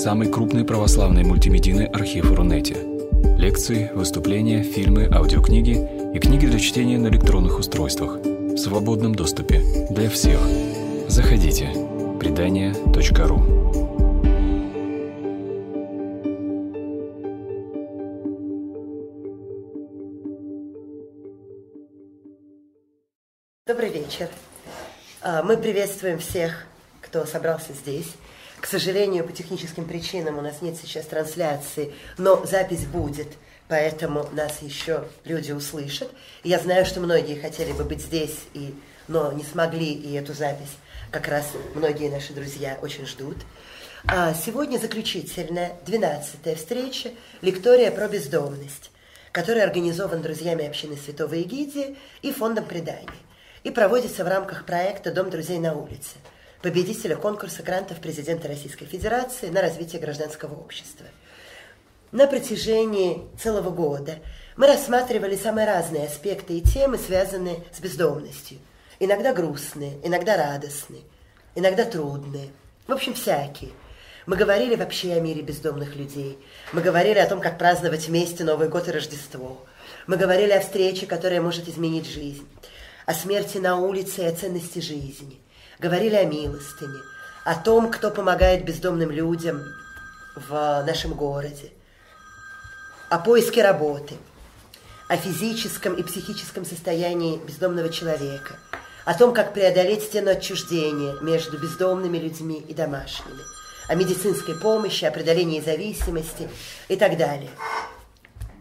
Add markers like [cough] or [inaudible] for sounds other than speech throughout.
самый крупный православный мультимедийный архив Рунете. Лекции, выступления, фильмы, аудиокниги и книги для чтения на электронных устройствах в свободном доступе для всех. Заходите. Предания.ру Добрый вечер. А, Мы приветствуем всех, кто собрался здесь. К сожалению, по техническим причинам у нас нет сейчас трансляции, но запись будет, поэтому нас еще люди услышат. Я знаю, что многие хотели бы быть здесь, и, но не смогли, и эту запись как раз многие наши друзья очень ждут. А сегодня заключительная, 12 встреча, лектория про бездомность, которая организована друзьями общины Святого Егидия и фондом преданий и проводится в рамках проекта «Дом друзей на улице», победителя конкурса грантов президента Российской Федерации на развитие гражданского общества. На протяжении целого года мы рассматривали самые разные аспекты и темы, связанные с бездомностью. Иногда грустные, иногда радостные, иногда трудные. В общем, всякие. Мы говорили вообще о мире бездомных людей. Мы говорили о том, как праздновать вместе Новый год и Рождество. Мы говорили о встрече, которая может изменить жизнь о смерти на улице и о ценности жизни. Говорили о милостыне, о том, кто помогает бездомным людям в нашем городе, о поиске работы, о физическом и психическом состоянии бездомного человека, о том, как преодолеть стену отчуждения между бездомными людьми и домашними, о медицинской помощи, о преодолении зависимости и так далее.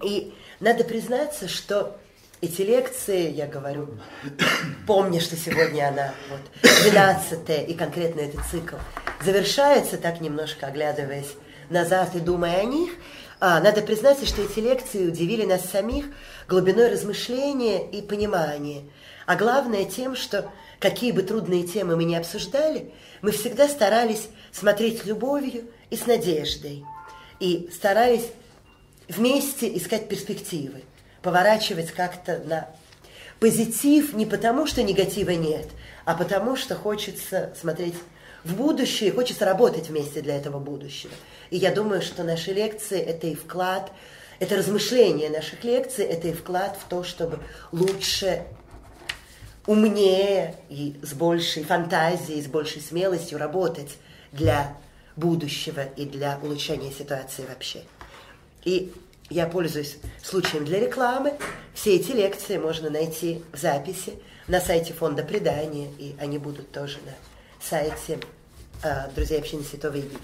И надо признаться, что эти лекции, я говорю, [coughs] помни, что сегодня она вот 12 и конкретно этот цикл завершается, так немножко оглядываясь назад и думая о них, а, надо признаться, что эти лекции удивили нас самих глубиной размышления и понимания. А главное тем, что какие бы трудные темы мы ни обсуждали, мы всегда старались смотреть с любовью и с надеждой. И старались вместе искать перспективы поворачивать как-то на позитив не потому, что негатива нет, а потому, что хочется смотреть в будущее, хочется работать вместе для этого будущего. И я думаю, что наши лекции – это и вклад, это размышление наших лекций, это и вклад в то, чтобы лучше, умнее и с большей фантазией, с большей смелостью работать для будущего и для улучшения ситуации вообще. И я пользуюсь случаем для рекламы. Все эти лекции можно найти в записи на сайте фонда предания, и они будут тоже на сайте э, Друзей общины Святого Египта.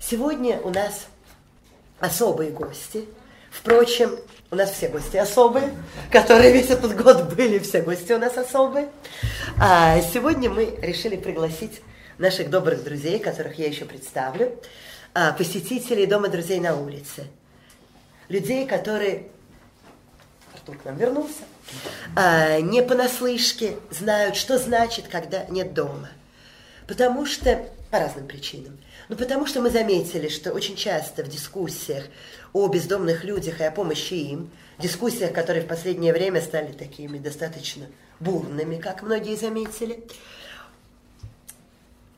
Сегодня у нас особые гости. Впрочем, у нас все гости особые, которые весь этот год были, все гости у нас особые. А сегодня мы решили пригласить наших добрых друзей, которых я еще представлю, а, посетителей Дома друзей на улице – людей, которые Артур к нам вернулся, а, не понаслышке знают, что значит, когда нет дома. Потому что, по разным причинам, ну потому что мы заметили, что очень часто в дискуссиях о бездомных людях и о помощи им, дискуссиях, которые в последнее время стали такими достаточно бурными, как многие заметили,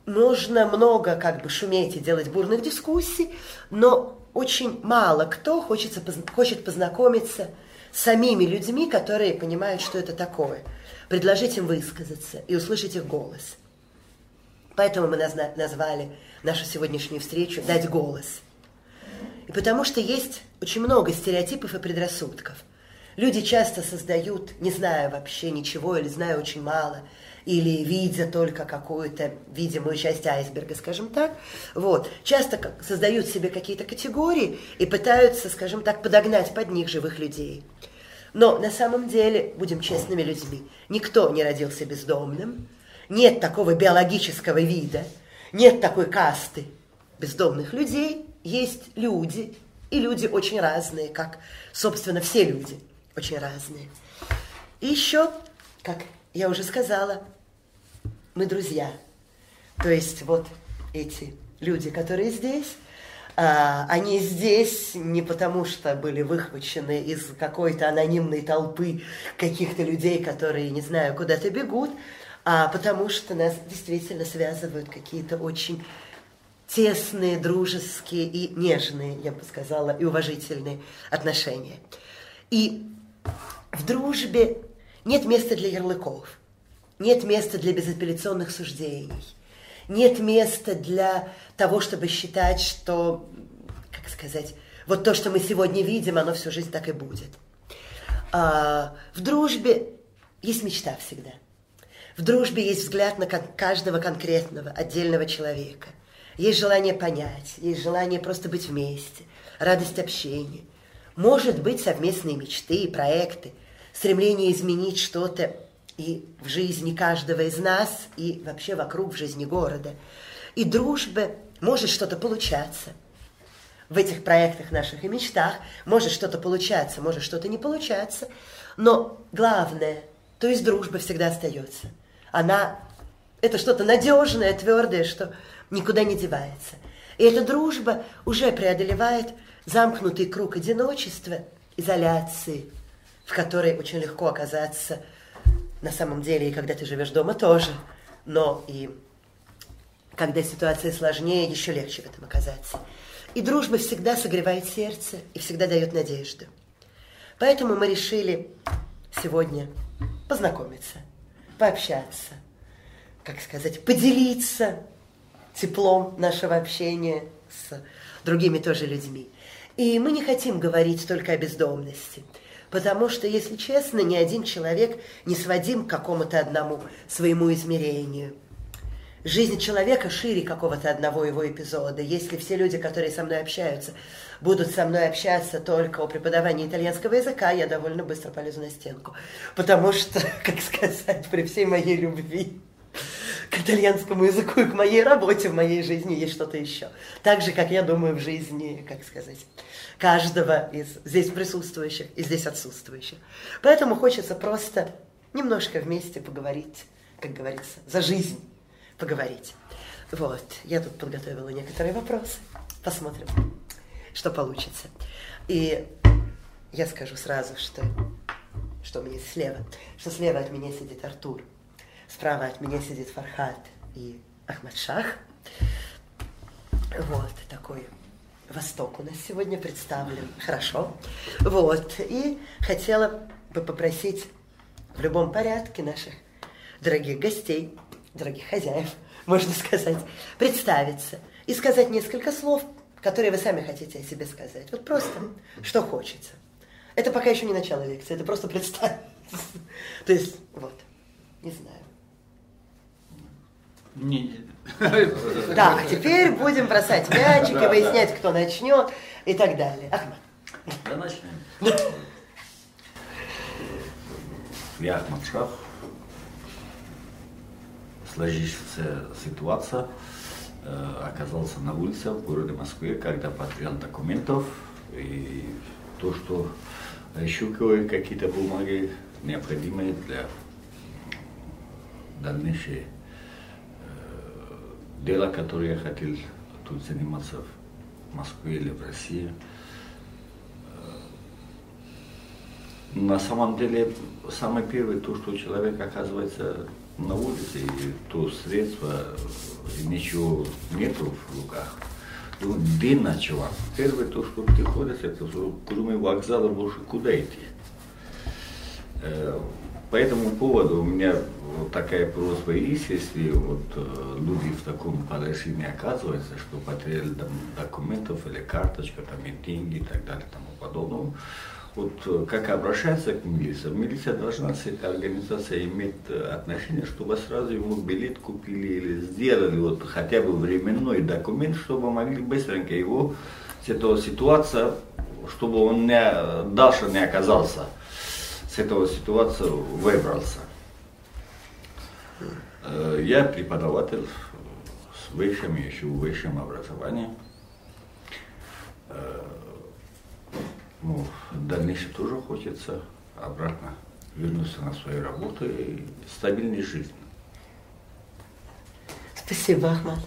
нужно много как бы шуметь и делать бурных дискуссий, но очень мало кто хочется, хочет познакомиться с самими людьми, которые понимают, что это такое. Предложить им высказаться и услышать их голос. Поэтому мы назвали нашу сегодняшнюю встречу «Дать голос». И потому что есть очень много стереотипов и предрассудков. Люди часто создают, не зная вообще ничего или зная очень мало – или видя только какую-то видимую часть айсберга, скажем так. Вот. Часто создают себе какие-то категории и пытаются, скажем так, подогнать под них живых людей. Но на самом деле, будем честными людьми, никто не родился бездомным, нет такого биологического вида, нет такой касты бездомных людей, есть люди, и люди очень разные, как, собственно, все люди очень разные. И еще, как я уже сказала, мы друзья. То есть вот эти люди, которые здесь, а, они здесь не потому, что были выхвачены из какой-то анонимной толпы каких-то людей, которые, не знаю, куда-то бегут, а потому что нас действительно связывают какие-то очень тесные, дружеские и нежные, я бы сказала, и уважительные отношения. И в дружбе нет места для ярлыков – нет места для безапелляционных суждений. Нет места для того, чтобы считать, что, как сказать, вот то, что мы сегодня видим, оно всю жизнь так и будет. А, в дружбе есть мечта всегда. В дружбе есть взгляд на каждого конкретного, отдельного человека. Есть желание понять, есть желание просто быть вместе, радость общения. Может быть, совместные мечты и проекты, стремление изменить что-то и в жизни каждого из нас, и вообще вокруг в жизни города. И дружба может что-то получаться в этих проектах наших и мечтах, может что-то получаться, может что-то не получаться, но главное, то есть дружба всегда остается. Она, это что-то надежное, твердое, что никуда не девается. И эта дружба уже преодолевает замкнутый круг одиночества, изоляции, в которой очень легко оказаться – на самом деле, и когда ты живешь дома тоже. Но и когда ситуация сложнее, еще легче в этом оказаться. И дружба всегда согревает сердце и всегда дает надежду. Поэтому мы решили сегодня познакомиться, пообщаться, как сказать, поделиться теплом нашего общения с другими тоже людьми. И мы не хотим говорить только о бездомности – Потому что, если честно, ни один человек не сводим к какому-то одному своему измерению. Жизнь человека шире какого-то одного его эпизода. Если все люди, которые со мной общаются, будут со мной общаться только о преподавании итальянского языка, я довольно быстро полезу на стенку. Потому что, [laughs] как сказать, при всей моей любви к итальянскому языку и к моей работе в моей жизни есть что-то еще. Так же, как я думаю, в жизни, как сказать, каждого из здесь присутствующих и здесь отсутствующих. Поэтому хочется просто немножко вместе поговорить, как говорится, за жизнь поговорить. Вот, я тут подготовила некоторые вопросы. Посмотрим, что получится. И я скажу сразу, что, что у меня слева, что слева от меня сидит Артур, справа от меня сидит Фархат и Ахмадшах. Вот такой Восток у нас сегодня представлен. Хорошо. Вот. И хотела бы попросить в любом порядке наших дорогих гостей, дорогих хозяев, [laughs] можно сказать, представиться и сказать несколько слов, которые вы сами хотите о себе сказать. Вот просто, что хочется. Это пока еще не начало лекции, это просто представиться. [laughs] То есть, вот, не знаю. Не, так, а теперь будем бросать мячики, выяснять, кто начнет и так далее. Ахмад. Да начнем. Я Ахмад Шах. Сложившаяся ситуация э, оказался на улице в городе Москве, когда потерял документов и то, что еще какие-то бумаги необходимые для дальнейшей дело, которое я хотел тут заниматься в Москве или в России. Э, на самом деле, самое первое, то, что человек оказывается на улице, и то средство, и ничего нету в руках. Ну, и он день ночевал. Первое, то, что приходится, это, кроме вокзала, больше куда идти. Э, по этому поводу у меня вот такая просьба есть, если вот э, люди в таком положении оказываются, что потеряли там документов или карточка, там и деньги и так далее, тому подобное. Вот э, как обращаться к милиции? Милиция должна с этой организацией иметь э, отношение, чтобы сразу ему билет купили или сделали вот хотя бы временной документ, чтобы могли быстренько его, с этого ситуации, чтобы он не, дальше не оказался с этого ситуации выбрался. Э, я преподаватель с высшим, еще высшим образованием. Э, ну, в дальнейшем тоже хочется обратно вернуться на свою работу и стабильной жизни. Спасибо, Ахмад.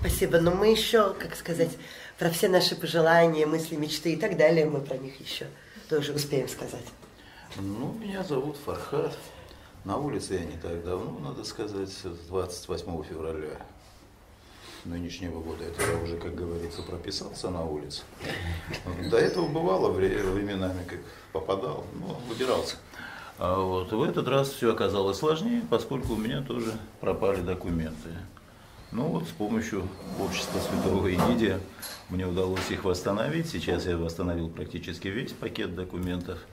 Спасибо. Но мы еще, как сказать, про все наши пожелания, мысли, мечты и так далее, мы про них еще тоже успеем сказать. Ну, меня зовут Фархад. На улице я не так давно, надо сказать, с 28 февраля нынешнего года. Это я уже, как говорится, прописался на улице. До этого бывало временами, как попадал, но выбирался. А вот в этот раз все оказалось сложнее, поскольку у меня тоже пропали документы. Ну вот с помощью общества Святого Егидия мне удалось их восстановить. Сейчас я восстановил практически весь пакет документов –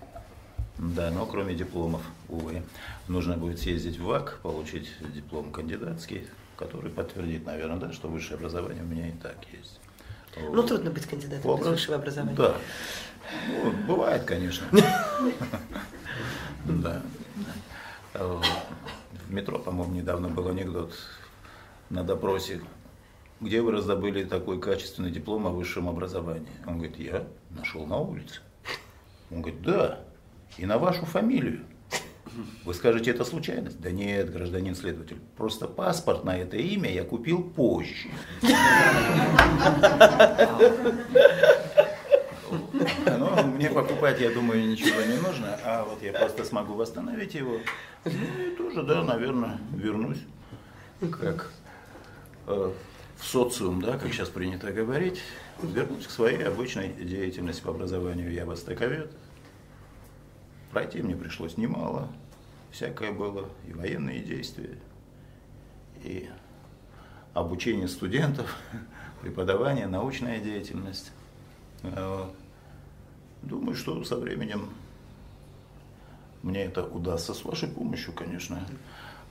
да, но кроме дипломов, увы. Нужно будет съездить в ВАК, получить диплом кандидатский, который подтвердит, наверное, да, что высшее образование у меня и так есть. Ну, трудно быть кандидатом без высшего образования. Да. Ну, бывает, конечно. [laughs] Да. В метро, по-моему, недавно был анекдот на допросе, где вы раздобыли такой качественный диплом о высшем образовании? Он говорит, я нашел на улице. Он говорит, да, и на вашу фамилию. Вы скажете, это случайность? Да нет, гражданин следователь, просто паспорт на это имя я купил позже. Но мне покупать, я думаю, ничего не нужно, а вот я просто смогу восстановить его. Ну и тоже, да, наверное, вернусь. Как Э, в социум, да, как сейчас принято говорить, вернусь к своей обычной деятельности по образованию. Я востоковед. Пройти мне пришлось немало. Всякое было. И военные действия, и обучение студентов, [laughs] преподавание, научная деятельность. Думаю, что со временем мне это удастся с вашей помощью, конечно.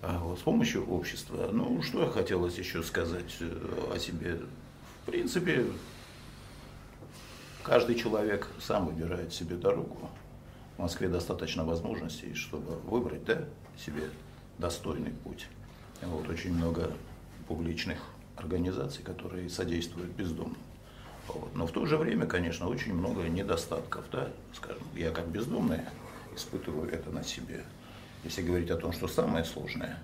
А вот, с помощью общества. Ну, что я хотелось еще сказать э, о себе. В принципе, каждый человек сам выбирает себе дорогу. В Москве достаточно возможностей, чтобы выбрать да, себе достойный путь. Вот, очень много публичных организаций, которые содействуют бездомным. Вот. Но в то же время, конечно, очень много недостатков. Да? Скажем, я как бездомный испытываю это на себе если говорить о том, что самое сложное,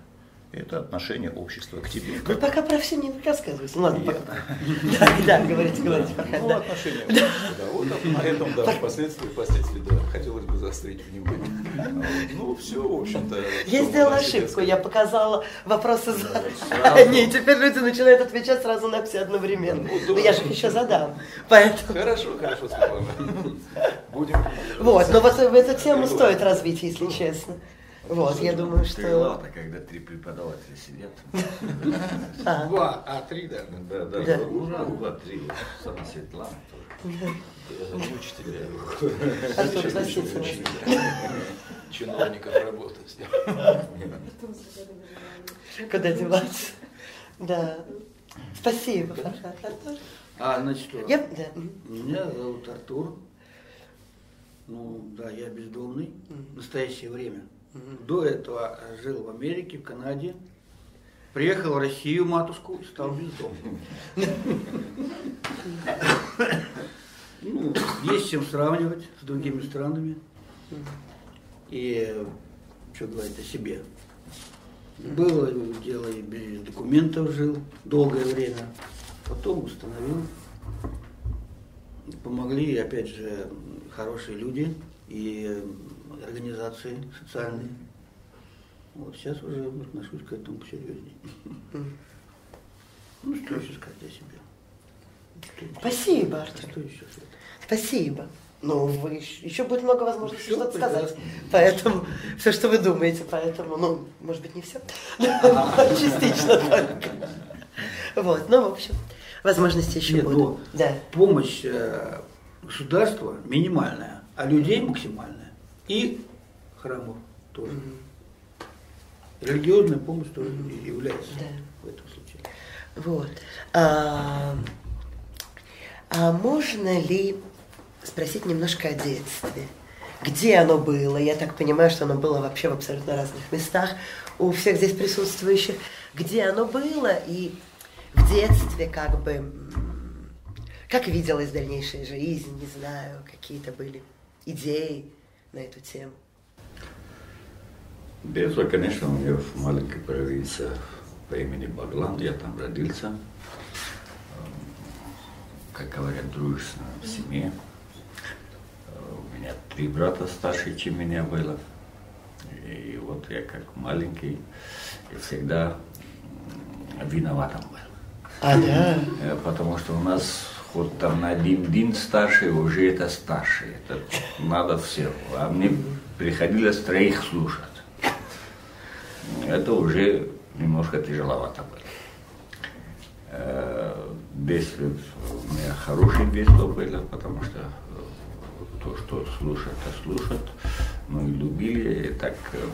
это отношение общества к тебе. Вы пока про все не рассказывайте. Ладно, Я... пока. [laughs] Да, да, говорите, говорите. Пока, ну, да. отношения общества, да. Вот на этом, да, впоследствии, впоследствии, да, хотелось бы заострить внимание. Ну, все, в общем-то. Я сделала ошибку, я показала вопросы заранее, [laughs] теперь люди начинают отвечать сразу на все одновременно. Ну, но я же еще задам. Поэтому... Хорошо, хорошо, Светлана. [laughs] Будем. Вот, но вот эту тему стоит развить, если честно. Вот, я думаю, что... Крылато, когда три преподавателя сидят. [laughs] Два, а три, да? Да, да, да. Уже два, три. Сама Светлана тоже. Учителя. Артур Васильевич. Чиновников работать. Куда деваться? Да. Спасибо, А, значит, что? Я, да. Меня зовут Артур. Ну, да, я бездомный в настоящее время. До этого жил в Америке, в Канаде. Приехал в Россию, матушку, и стал бездомным. Ну, есть чем сравнивать с другими странами. И что говорить о себе. Было дело и без документов жил долгое время. Потом установил. Помогли, опять же, хорошие люди. И организации социальные. Вот сейчас уже отношусь к этому посерьезнее. Ну, что еще сказать о себе? Спасибо, Артем. Что еще? Спасибо. Ну, вы еще, еще будет много возможностей что-то сказать. Поэтому все, что вы думаете, поэтому, ну, может быть, не все. [laughs] Частично только. Вот, ну, в общем, возможности еще будут. Ну, да. Помощь э, государства минимальная, а людей максимальная. И храмов тоже. Угу. Религиозная помощь тоже является да. в этом случае. Вот. А, а можно ли спросить немножко о детстве? Где оно было? Я так понимаю, что оно было вообще в абсолютно разных местах у всех здесь присутствующих. Где оно было и в детстве как бы как виделась дальнейшая жизнь, не знаю, какие-то были идеи на эту тему? Детство, конечно, у меня в маленькой провинции по имени Баглан, я там родился. Как говорят, дружественно в семье. У меня три брата старше, чем меня было. И вот я как маленький и всегда виноватым был. А, да? Э, Потому что у нас хоть там на один день старший, уже это старший. Это надо все. А мне приходилось троих слушать. Это уже немножко тяжеловато было. Э, Детстве у меня хорошие детство было, потому что э, то, что слушать, то слушать. Ну и любили. И так э,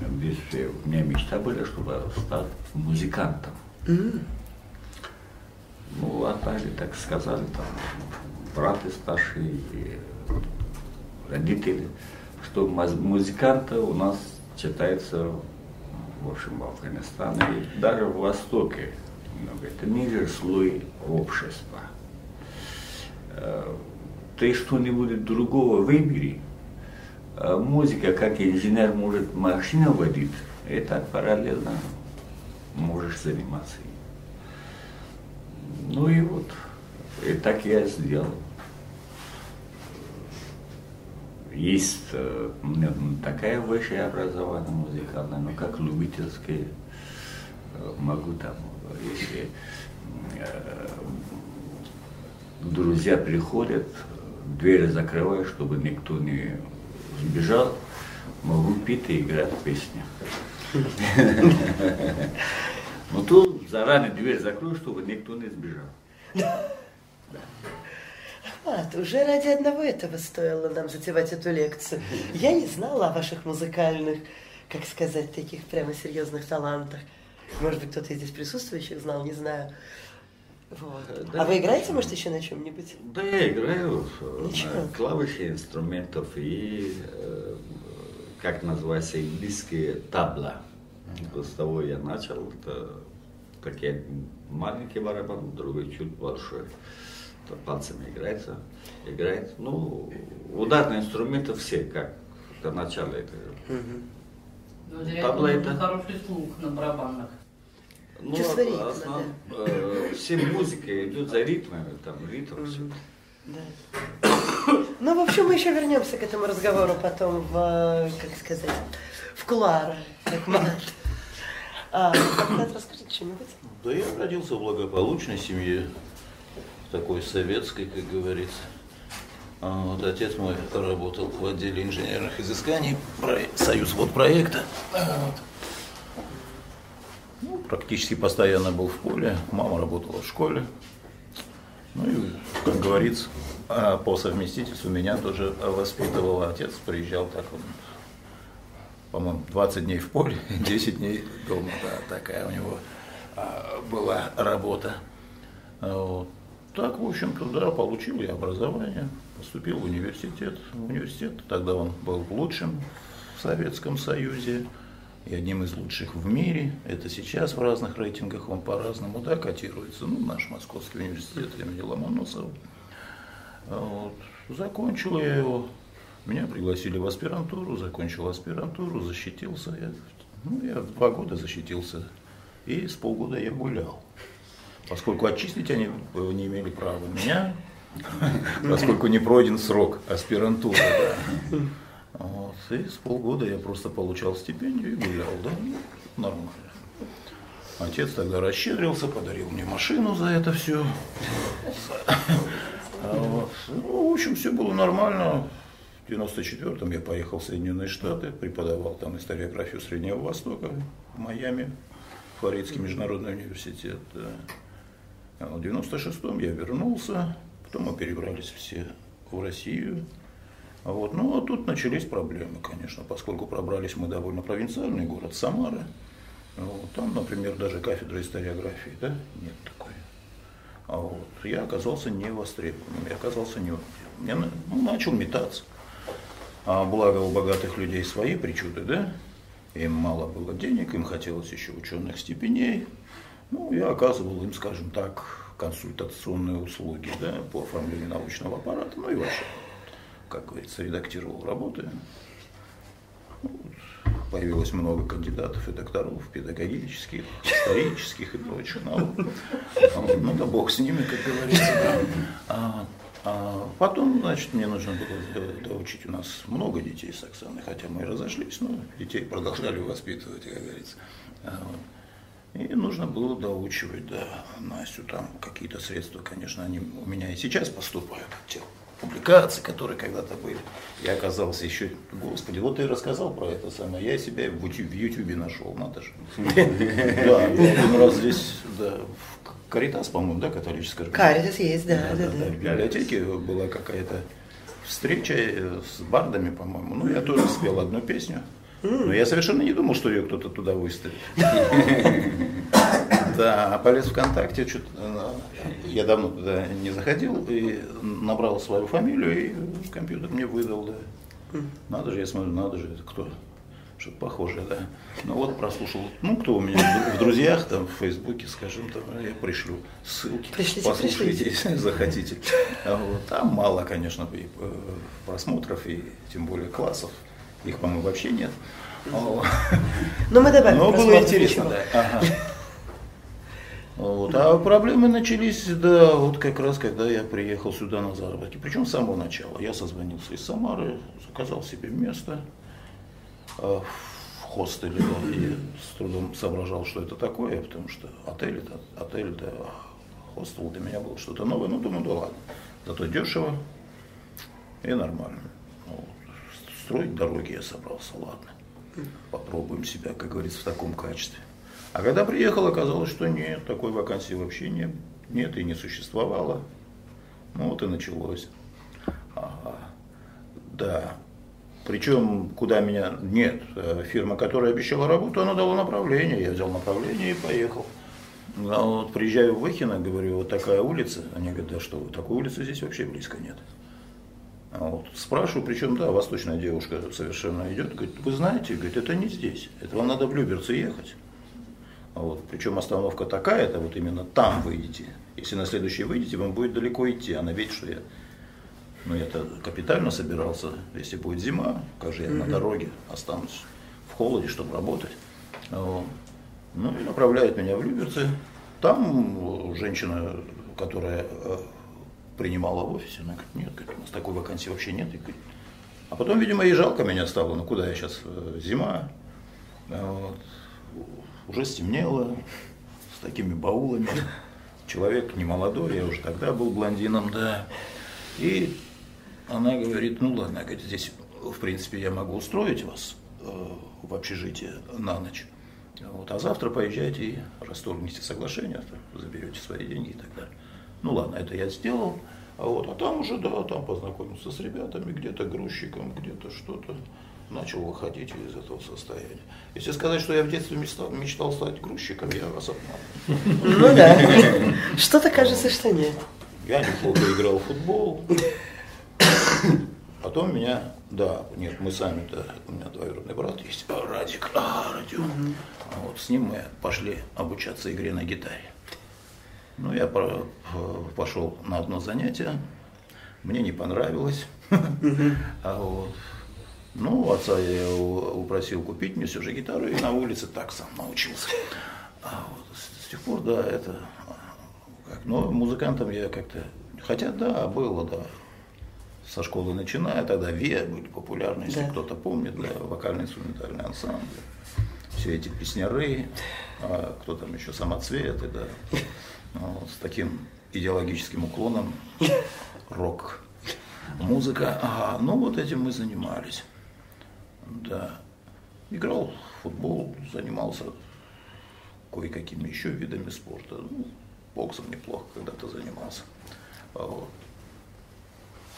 в детстве у меня мечта была, чтобы стать музыкантом. Ну, также так сказали, там, браты старшие, родители, что музыканты у нас считается, в общем, в Афганистане и даже в Востоке. много. Это ниже слой общества. Э, Ты что-нибудь другого выбери. А Музыка, как инженер может машину водить, так параллельно можешь заниматься. Ну и вот, и так я сделал. Есть э, у меня такая высшее образование музыкальное, но как любительское э, могу там, если э, друзья приходят, двери закрываю, чтобы никто не сбежал, могу петь и играть песни. [laughs] Но тут заранее дверь закрою, чтобы никто не сбежал. [laughs] Ахмат, уже ради одного этого стоило нам затевать эту лекцию. Я не знала о ваших музыкальных, как сказать, таких прямо серьезных талантах. Может быть, кто-то из здесь присутствующих знал, не знаю. Вот. Да. А вы играете, может, еще на чем-нибудь? Да, я играю э, Ничего. на клавиши инструментов и, э, как называется, английские табла. Вот С того я начал. Это такие маленький барабан, другой чуть большой. То пальцами играется, играет. Ну, ударные инструменты все, как до начала это. Ну, этого это- нужен хороший слух на барабанах. Ну, Чувство ритма, основ- э, все музыка идет за ритмами, там ритм все. Да. Ну, в общем, мы еще вернемся к этому разговору потом в, э, как сказать, в кулуарах, Ахмат. А, Ахмат, расскажите что-нибудь. Да я родился в благополучной семье, такой советской, как говорится. А Вот отец мой работал в отделе инженерных изысканий Союз вот проекта. Вот. Ну, практически постоянно был в поле. Мама работала в школе. Ну и, как говорится, а по совместительству меня тоже воспитывал отец. Приезжал так он, по-моему, 20 дней в поле, [laughs] 10 дней дома. Да, такая у него а, была работа. А, вот. Так, в общем-то, да, получил я образование, поступил в университет. Университет тогда он был лучшим в Советском Союзе и одним из лучших в мире. Это сейчас в разных рейтингах он по-разному да, котируется. Ну, наш Московский университет имени Ломоносова. А Вот. Закончил я его. Меня пригласили в аспирантуру, закончил аспирантуру, защитился. Я, ну, я два года защитился. И с полгода я гулял. Поскольку отчислить они э, не имели права меня, [laughs] поскольку не пройден срок аспирантуры. Да. Вот. И с полгода я просто получал стипендию и гулял, да, ну, нормально. Отец тогда расщедрился, подарил мне машину за это все. [laughs] Вот. Ну, в общем, все было нормально. В 94-м я поехал в Соединенные Штаты, преподавал там историографию Среднего Востока в Майами, Флоридский международный университет. А в 96-м я вернулся, потом мы перебрались все в Россию. Вот. Ну, а тут начались проблемы, конечно, поскольку пробрались мы довольно провинциальный город Самара. Вот. Там, например, даже кафедры историографии, да, нет такой. А вот я оказался не востребованным, я оказался не Я ну, начал метаться. А благо у богатых людей свои причуды, да? Им мало было денег, им хотелось еще ученых степеней. Ну, я оказывал им, скажем так, консультационные услуги, да, по оформлению научного аппарата, ну и вообще, как говорится, редактировал работы. Вот Появилось много кандидатов и докторов педагогических, исторических и прочих наук. А Ну да бог с ними, как говорится. да. А, потом, значит, мне нужно было доучить. У нас много детей с Оксаной, хотя мы и разошлись, но детей продолжали воспитывать, как говорится. А. И нужно было доучивать, да, Настю. Там какие-то средства, конечно, они у меня и сейчас поступают от тех публикаций, которые когда-то были. Я оказался еще, господи, вот ты рассказал про это самое, я себя в Ютубе нашел, надо же. [laughs] Да, один раз здесь, да, Каритас, по-моему, да, католическая Каритас есть, да, да, да. В библиотеке была какая-то встреча э, с бардами, по-моему. Ну, я тоже спел одну песню. Но я совершенно не думал, что ее кто-то туда выставит. [laughs] Да, а полез ВКонтакте, что-то, я давно туда не заходил, и набрал свою фамилию, и компьютер мне выдал, да. Надо же, я смотрю, надо же, это кто? Что-то похожее, да. Ну вот прослушал, ну кто у меня в друзьях, там, в Фейсбуке, скажем, там, я пришлю ссылки, пришлите, послушайте, если захотите. А вот, там мало, конечно, и э, просмотров, и тем более классов. Их, по-моему, вообще нет. Но ну, мы добавим. Но было интересно, да. Ага. Вот. А проблемы начались, да, вот как раз, когда я приехал сюда на заработки. Причем с самого начала. Я созвонился из Самары, заказал себе место в хостеле, и с трудом соображал, что это такое, потому что отель, это отель, да, хостел для меня было что-то новое. Ну, думаю, да ладно. Зато дешево и нормально. Вот. Строить дороги я собрался, ладно. Попробуем себя, как говорится, в таком качестве. А когда приехал, оказалось, что нет, такой вакансии вообще нет, нет и не существовало. Ну вот и началось. Ага. Да. Причем, куда меня... Нет, э, фирма, которая обещала работу, она дала направление. Я взял направление и поехал. А вот приезжаю в Выхино, говорю, вот такая улица. Они говорят, да что вы, такой улицы здесь вообще близко нет. А вот спрашиваю, причем, да, восточная девушка совершенно идет, говорит, вы знаете, говорит, это не здесь, это вам надо в Люберцы ехать. А вот, причем остановка такая, это вот именно там выйдете. Если на следующий выйдете, вам будет далеко идти. Она видит, что я, ну я-то капитально собирался, если будет зима, как же я mm-hmm. на дороге останусь в холоде, чтобы работать. Ну и направляет меня в Люберцы. Там женщина, которая э, принимала в офисе. Она говорит, нет, говорит, у нас такой вакансии вообще нет. И, говорит, а потом, видимо, ей жалко меня стало, ну куда я сейчас, э, зима, вот. уже стемнело, с такими баулами. Человек не молодой, я уже тогда был блондином, да. И она говорит, ну ладно, говорит, здесь, в принципе, я могу устроить вас э, в общежитие на ночь. Вот, а завтра поезжайте и расторгните соглашение, заберете свои деньги и так далее. Ну ладно, это я сделал. А, вот, а там уже, да, там познакомился с ребятами, где-то грузчиком, где-то что-то. Начал выходить из этого состояния. Если сказать, что я в детстве мечтал, мечтал стать грузчиком, я вас обманываю. Ну да. Что-то кажется, что нет. Я неплохо играл в футбол. [coughs] Потом меня, да, нет, мы сами-то, у меня двоюродный брат есть, Радик, а, Радион. Вот с ним мы пошли обучаться игре на гитаре. Ну, я пошел на одно занятие, мне не понравилось. [laughs] А вот, ну, отца я упросил купить мне все же гитару, и на улице так сам научился. А вот с тех пор, да, это... Как, но музыкантом я как-то... Хотя, да, было, да. Со школы начиная, тогда ВИА были популярны, если да. кто-то помнит, да, вокально-инструментальный ансамбль. Все эти песняры, а кто там еще, самоцветы, да. Ну, с таким идеологическим уклоном, рок, музыка. Ага, ну вот этим мы занимались. Да. Играл в футбол, занимался кое-какими еще видами спорта. Ну, боксом неплохо когда-то занимался. А вот.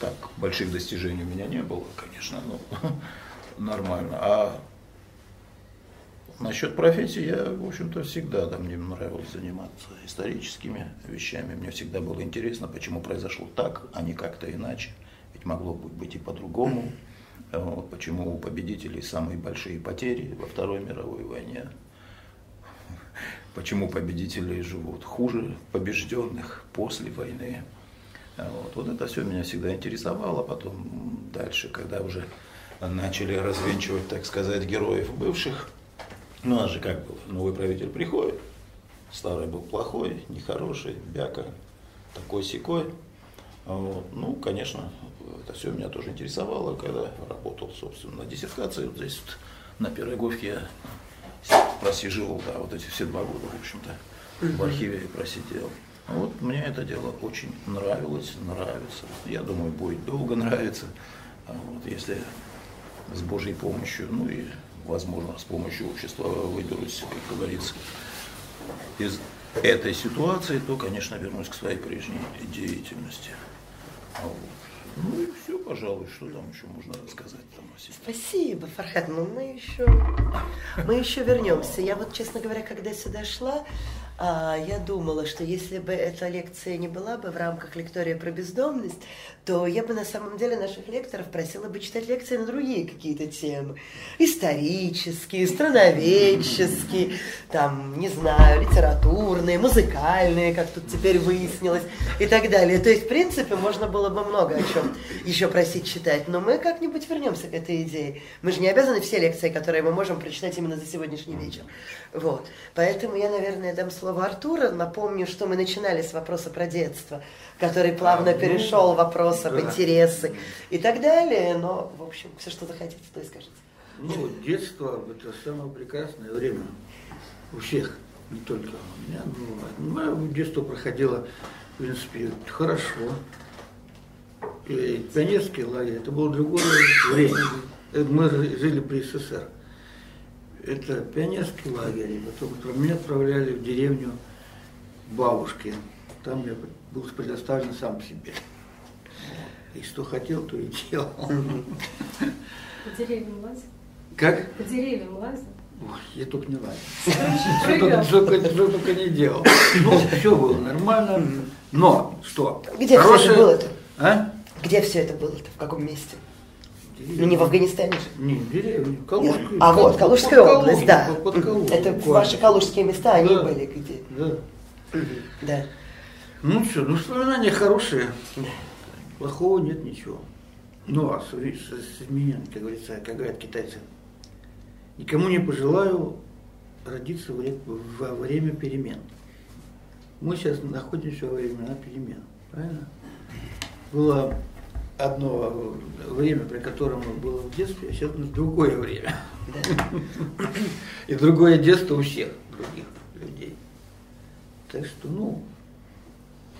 Так, больших достижений у меня не было, конечно, но [laughs] нормально. А Насчет профессии я, в общем-то, всегда, да, мне нравилось заниматься историческими вещами. Мне всегда было интересно, почему произошло так, а не как-то иначе. Ведь могло быть и по-другому. Вот, почему у победителей самые большие потери во Второй мировой войне. [laughs] Почему победители живут хуже побежденных после войны. Вот, вот это все меня всегда интересовало. Потом дальше, когда уже начали развенчивать, так сказать, героев бывших, ну, у нас же как было, новый правитель приходит, старый был плохой, нехороший, бяка, такой секой. Вот. Ну, конечно, это все меня тоже интересовало, когда работал, собственно, на диссертации. Вот здесь вот на Пироговке я просиживал, да, вот эти все два года, в общем-то, в архиве просидел. Вот мне это дело очень нравилось, нравится. Я думаю, будет долго нравиться. А вот если с Божьей помощью, ну и, возможно, с помощью общества выберусь, как говорится, из этой ситуации, то, конечно, вернусь к своей прежней деятельности. А вот. Ну и все, пожалуй, что там еще можно сказать там. Спасибо, Фархад. Ну, мы еще, мы еще вернемся. Я вот, честно говоря, когда сюда шла, я думала, что если бы эта лекция не была бы в рамках лектория про бездомность, то я бы на самом деле наших лекторов просила бы читать лекции на другие какие-то темы. Исторические, страноведческие, там, не знаю, литературные, музыкальные, как тут теперь выяснилось, и так далее. То есть, в принципе, можно было бы много о чем еще просить читать. Но мы как-нибудь вернемся к этой идее. Мы же не обязаны все лекции, которые мы можем прочитать именно за сегодняшний вечер. Вот. Поэтому я, наверное, дам слово Артура. Напомню, что мы начинали с вопроса про детство, который плавно А, ну, перешел вопрос об да. интересы и так далее. Но, в общем, все, что захотите, то и скажите. Ну, детство – это самое прекрасное время у всех, не только у меня. Ну, мое детство проходило, в принципе, хорошо. И пионерский лагерь – это было другое время. Мы жили при СССР. Это пионерский лагерь, потом меня отправляли в деревню бабушки. Там я был предоставлен сам себе. И что хотел, то и делал. По деревьям лазил? Как? По деревьям лазил? Ой, я только не лазил. Что только, не делал. Ну, все было нормально. Но, что? Где все это было-то? А? Где все это было-то? В каком месте? Ну, не в Афганистане же. Не, в деревне. Калужская. А вот, Калужская под область, да. под- под Калугой, Это ваши калужские места, они Да. были где? Да. Да. Ну что, ну воспоминания хорошие. Плохого нет ничего. Ну, а с, с- с меня, как говорится, как говорят китайцы, никому не пожелаю родиться во, вре- во время перемен. Мы сейчас находимся во времена перемен, правильно? Было одно время, при котором было в детстве, а сейчас другое время. И другое детство у всех других людей. Так что, ну,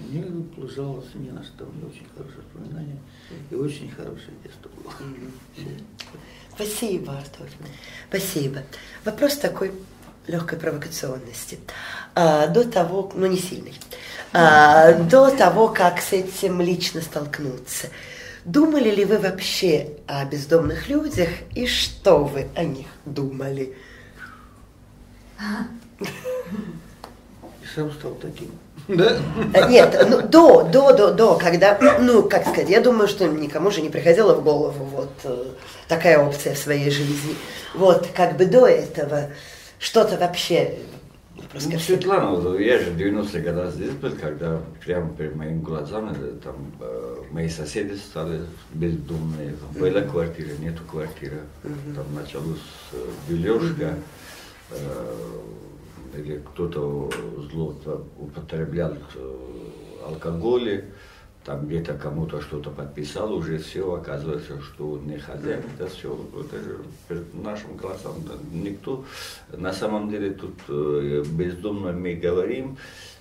мне жаловаться не на что, у меня очень хорошее воспоминание и очень хорошее детство было. Спасибо, Артур. Спасибо. Вопрос такой легкой провокационности. А, до того, ну не сильный, а, до того, как с этим лично столкнуться, думали ли вы вообще о бездомных людях и что вы о них думали? И сам стал таким. Да? А, Нет, ну, до, до, до, до, когда, [clears throat] ну, как сказать, я думаю, что никому же не приходило в голову вот э, такая опция в своей жизни. Вот, как бы до этого что-то вообще... Вопрос ко Ну. Светлана, вот я же в 90-х годах здесь был, когда прямо перед моими глазами э, там э, мои соседи стали бездомные. Там была квартира, нету квартиры. Там началось э, дележка, э, или кто-то зло употреблял э, алкоголь, там где-то кому-то что-то подписал, уже все оказывается, что он не хозяин, это все, это же перед нашим да, никто, на самом деле тут э, бездомно мы говорим,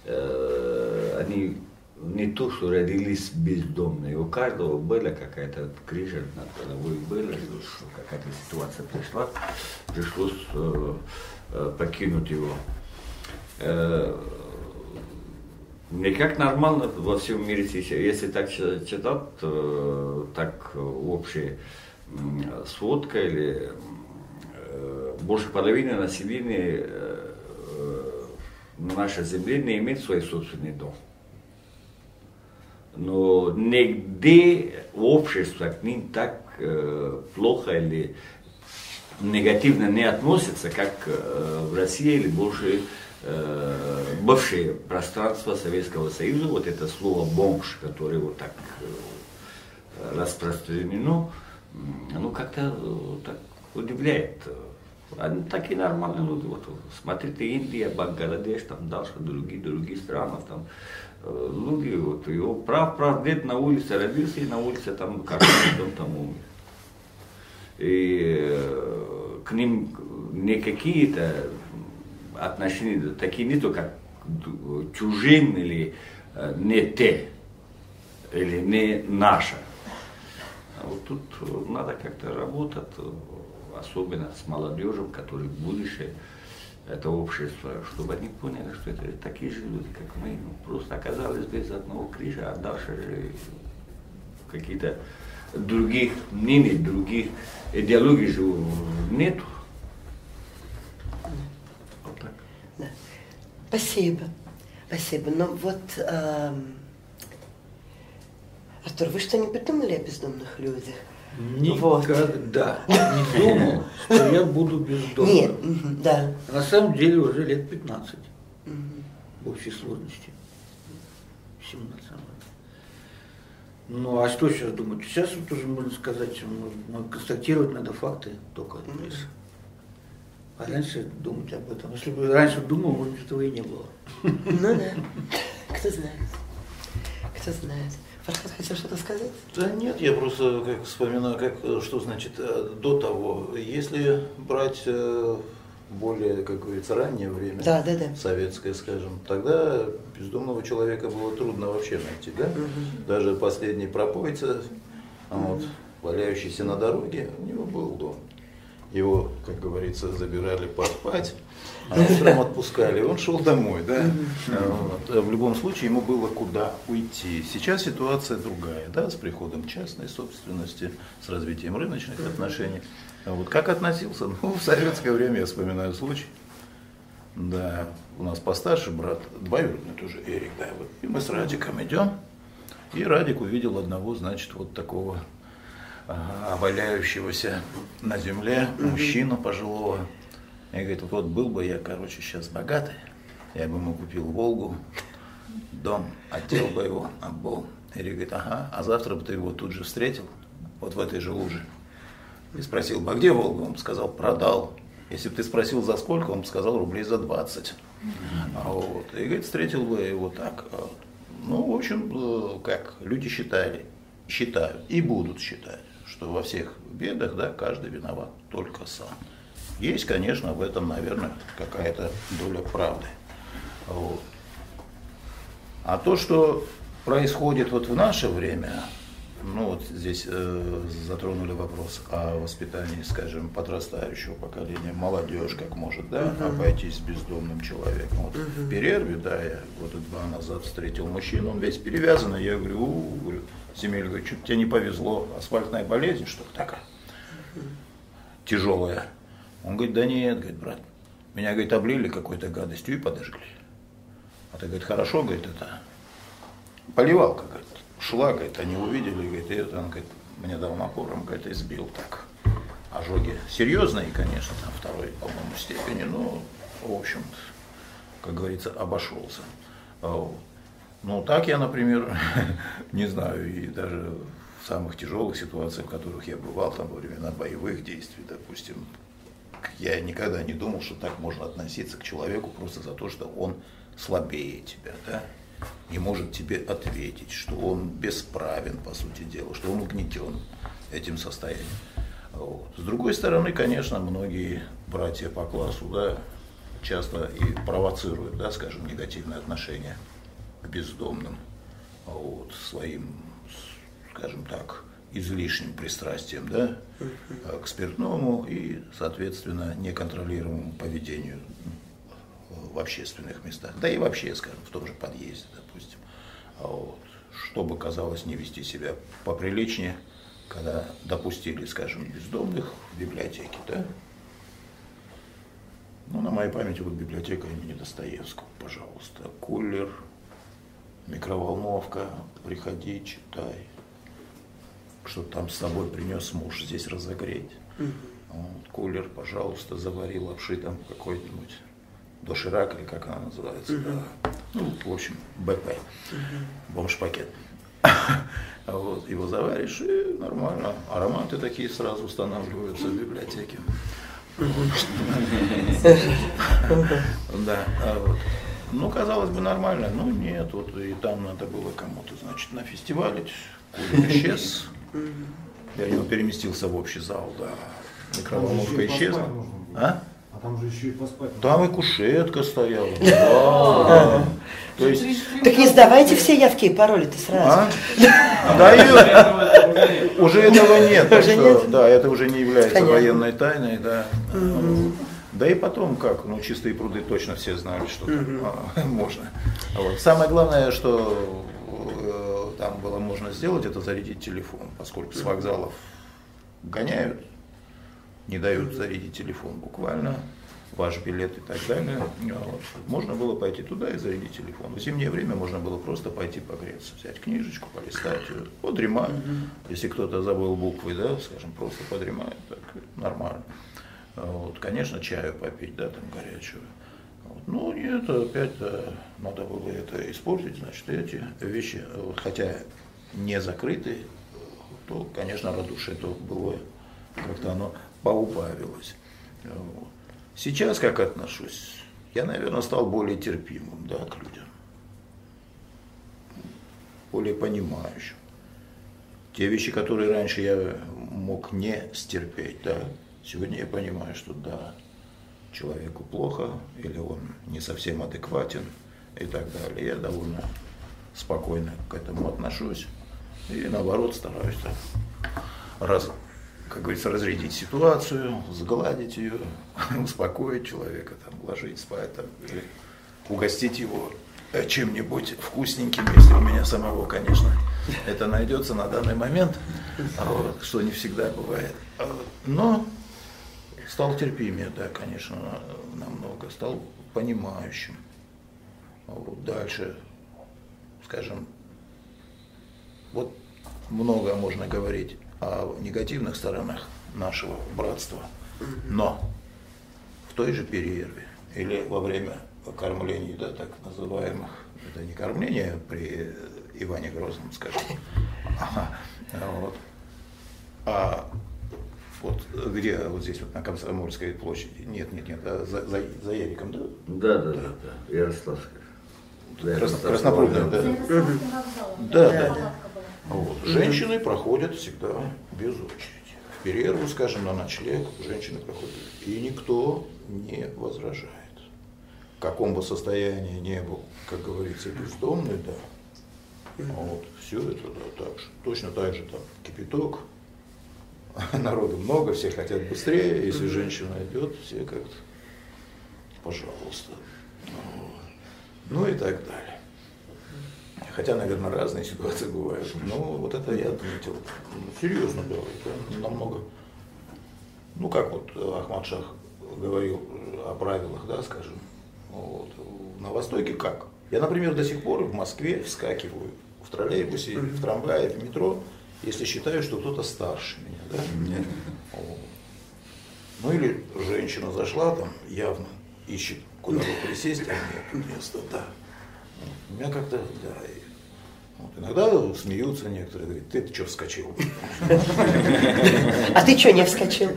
э, они не то, что родились бездомные, у каждого была какая-то крыша над головой, была, какая-то ситуация пришла, пришлось покинуть его. Э, не как нормально во всем мире. Если так читать, то так общая сводка или э, больше половины населения э, на нашей земле не имеет свой собственный дом. Но нигде общество к ним так плохо или негативно не относится, как в России или больше бывшее пространство Советского Союза, вот это слово бомж, которое вот так э, распространено, оно как-то э, так удивляет. Они такие нормальные люди. Вот, смотрите, Индия, Бангладеш, там дальше другие, другие страны, там э, люди, вот, его прав, прав, дед на улице родился, и на улице там, как он там умер. И э, к ним не какие-то отношения такие не только чужим или э, не те, или не наше. А вот тут надо как-то работать, особенно с молодежью, которые будущее это общество, чтобы они поняли, что это такие же люди, как мы, ну, просто оказались без одного крижа, а дальше же какие-то других мнений, других идеологий же нету. Вот так. Да. Спасибо. Спасибо. Но вот, эм, Артур, вы что, не придумали о бездомных людях? Никогда вот. не думал, что я буду бездомным. Нет, да. На самом деле уже лет 15 в общей сложности. 17 ну а что сейчас думать? Сейчас вот уже можно сказать, ну, констатировать надо факты только. Mm-hmm. А раньше думать об этом. Если бы раньше думал, может этого и не было. Ну да. [laughs] Кто знает. Кто знает. Фархад хотел что-то сказать? Да нет, я просто как вспоминаю, как, что значит э, до того. Если брать э, более, как говорится, раннее время, да, да, да. советское, скажем, тогда бездомного человека было трудно вообще найти, да? Угу. Даже последний пропойца, угу. вот, валяющийся на дороге, у него был дом. Его, как говорится, забирали поспать, а утром отпускали, он шел домой, да? Вот. В любом случае ему было куда уйти. Сейчас ситуация другая, да, с приходом частной собственности, с развитием рыночных отношений. А вот как относился? [laughs] Ну, в советское время я вспоминаю случай. Да, у нас постарше брат, двоюродный тоже Эрик, да, вот. И мы с Радиком идем, и Радик увидел одного, значит, вот такого а, валяющегося на земле мужчину пожилого. И говорит, вот был бы я, короче, сейчас богатый, я бы ему купил Волгу, дом, отел бы его, обол. Эрик говорит, ага, а завтра бы ты его тут же встретил, вот в этой же луже. И спросил бы, а где Волга? Он сказал, продал. Если бы ты спросил, за сколько, он бы сказал, рублей за 20. А вот. И говорит, встретил бы его так. Ну, в общем, э, как люди считали, считают и будут считать, что во всех бедах, да, каждый виноват только сам. Есть, конечно, в этом, наверное, какая-то доля правды. Вот. А то, что происходит вот в наше время, ну вот здесь э, затронули вопрос о воспитании, скажем, подрастающего поколения, молодежь как может, да, uh-huh. обойтись бездомным человеком. Вот uh-huh. в перерве, да, я года два назад встретил мужчину, он весь перевязанный, я говорю, у, говорю, Семель, говорю, что тебе не повезло, асфальтная болезнь, что ли, такая, тяжелая. Он говорит, да нет, говорит, брат, меня, говорит, облили какой-то гадостью и подожгли. А ты, говорит, хорошо, говорит, это поливалка, говорит шла, говорит, они увидели, говорит, и это, он, говорит, мне дал напором, говорит, избил так. Ожоги серьезные, конечно, там второй, по-моему, степени, но, в общем как говорится, обошелся. А ну, так я, например, [laughs] не знаю, и даже в самых тяжелых ситуациях, в которых я бывал, там, во времена боевых действий, допустим, я никогда не думал, что так можно относиться к человеку просто за то, что он слабее тебя, да, не может тебе ответить, что он бесправен, по сути дела, что он угнетен этим состоянием. Вот. С другой стороны, конечно, многие братья по классу да, часто и провоцируют, да, скажем, негативное отношение к бездомным вот, своим, скажем так, излишним пристрастием да, к спиртному и, соответственно, неконтролируемому поведению в общественных местах, да и вообще, скажем, в том же подъезде, допустим. А вот, чтобы казалось не вести себя поприличнее, когда допустили, скажем, бездомных в библиотеке, да? Ну, на моей памяти вот библиотека имени Достоевского, пожалуйста. Кулер, микроволновка, приходи, читай. Что там с собой принес муж, здесь разогреть. Угу. Вот, кулер, пожалуйста, заварил лапши там какой-нибудь доширак или как она называется. Угу. Да. Ну, в общем, БП. Угу. Бомж-пакет. [laughs] вот, его заваришь и нормально. Ароматы такие сразу устанавливаются в библиотеке. [laughs] [laughs] Да, а вот. Ну, казалось бы, нормально, но нет, вот и там надо было кому-то, значит, на фестивале, Кулик [laughs] исчез, я у него переместился в общий зал, да, микроволновка исчезла. А? А там же еще и поспать. Там и кушетка стояла. [laughs] Да. То есть, Так не сдавайте все явки и пароли-то сразу. а? [laughs] Дают. Уже этого нет. Да, это уже не является Понятно. военной тайной, да. Да и потом как, ну чистые пруды точно все знали, что там а, [laughs] можно. Вот. Самое главное, что э, там было можно сделать, это зарядить телефон, поскольку с вокзалов гоняют, не дают зарядить телефон буквально, ваш билет и так далее. Вот. Можно было пойти туда и зарядить телефон. В зимнее время можно было просто пойти погреться, взять книжечку, полистать, подремать. Если кто-то забыл буквы, да, скажем, просто подремает, так нормально. Вот, конечно, чаю попить, да, там горячего. Вот. Ну, нет, опять э, надо было это испортить, значит, эти вещи, хотя не закрыты, то, конечно, радушие то было, как-то оно поубавилось. Вот. Сейчас как отношусь? Я, наверное, стал более терпимым, да, к людям. Более понимающим. Те вещи, которые раньше я мог не стерпеть, да, сегодня я понимаю, что да, человеку плохо, или он не совсем адекватен и так далее. Я довольно спокойно к этому отношусь. И наоборот стараюсь так, раз, как говорится, разрядить ситуацию, сгладить ее, [laughs] успокоить человека, там, уложить спать, там, или угостить его э, чем-нибудь вкусненьким, если у меня самого, конечно, это найдется на данный момент, вот, что не всегда бывает. Вот, Но стал терпимее, да, конечно, на- намного, стал понимающим. А Вот дальше, скажем, вот много можно говорить о негативных сторонах нашего братства, но в той же перерве или во время кормлений, да, так называемых, это не кормление при Иване Грозном, скажем, [laughs] Ага, вот, а вот где, вот здесь вот на Комсомольской площади, нет, нет, нет, а за, за, за Яриком, да? Да, да, да, да. Ярославская. Крас- Краснопрудная, да. да. Да, да. Вот. Женщины проходят всегда без очереди. В перерву, скажем, на ночлег женщины проходят. И никто не возражает. В каком бы состоянии не был, как говорится, бездомный, да. Вот, все это, да, так же. Точно так же там кипяток, [laughs] народу много, все хотят быстрее, если женщина идет, все как-то, пожалуйста. Ну и так далее. Хотя, наверное, разные ситуации бывают. Но вот это я отметил. Ну, Серьезно, да, это намного. Ну, как вот Ахмад Шах говорил о правилах, да, скажем. Вот. На Востоке как? Я, например, до сих пор в Москве вскакиваю в троллейбусе, в трамвае, в метро, если считаю, что кто-то старше меня, да? Вот. Ну или женщина зашла там, явно ищет куда бы присесть, а нет места, да. У меня как-то, да. и вот иногда смеются некоторые, говорят, ты, что вскочил? А ты что не вскочил?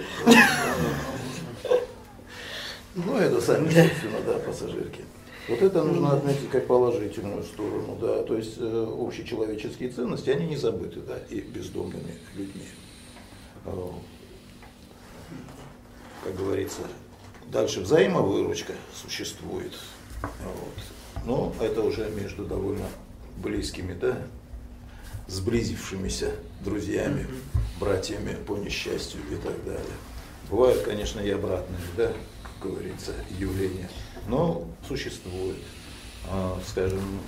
Ну, это сами, собственно, да, пассажирки. Вот это нужно отметить как положительную сторону, да, то есть э, общечеловеческие ценности, они не забыты, да, и бездомными людьми. Э, Как говорится, дальше взаимовыручка существует, вот. но это уже между довольно близкими, да, сблизившимися друзьями, братьями по несчастью и так далее. Бывают, конечно, и обратные, да, как говорится, явления, но существует. А, Скажем,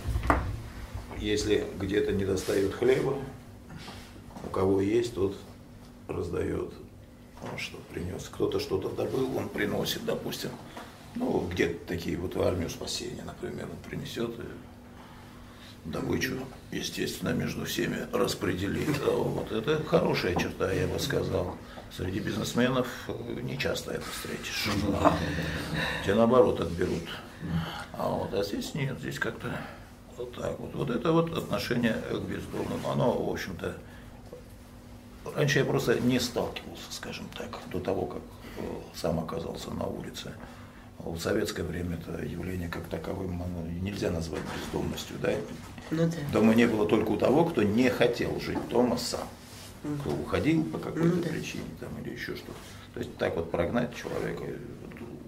если где-то не достает хлеба, у кого есть, тот раздает. Он что принес, кто-то что-то добыл, он приносит, допустим. Ну, где-то такие вот в армию спасения, например, он принесет и добычу, естественно, между всеми распределит. А вот это хорошая черта, я бы сказал. Среди бизнесменов э, не часто это встретишь. Те наоборот отберут. А вот а здесь нет, здесь как-то вот так вот. Вот это вот отношение к бездомным, оно, в общем-то, раньше я просто не сталкивался, скажем так, до того, как э, сам оказался на улице. А В советское время это явление как таковым нельзя назвать бездомностью, да? Ну да. Дома не было только у того, кто не хотел жить дома сам. Кто уходил по какой-то да. причине там, или еще что-то. То есть так вот прогнать человека,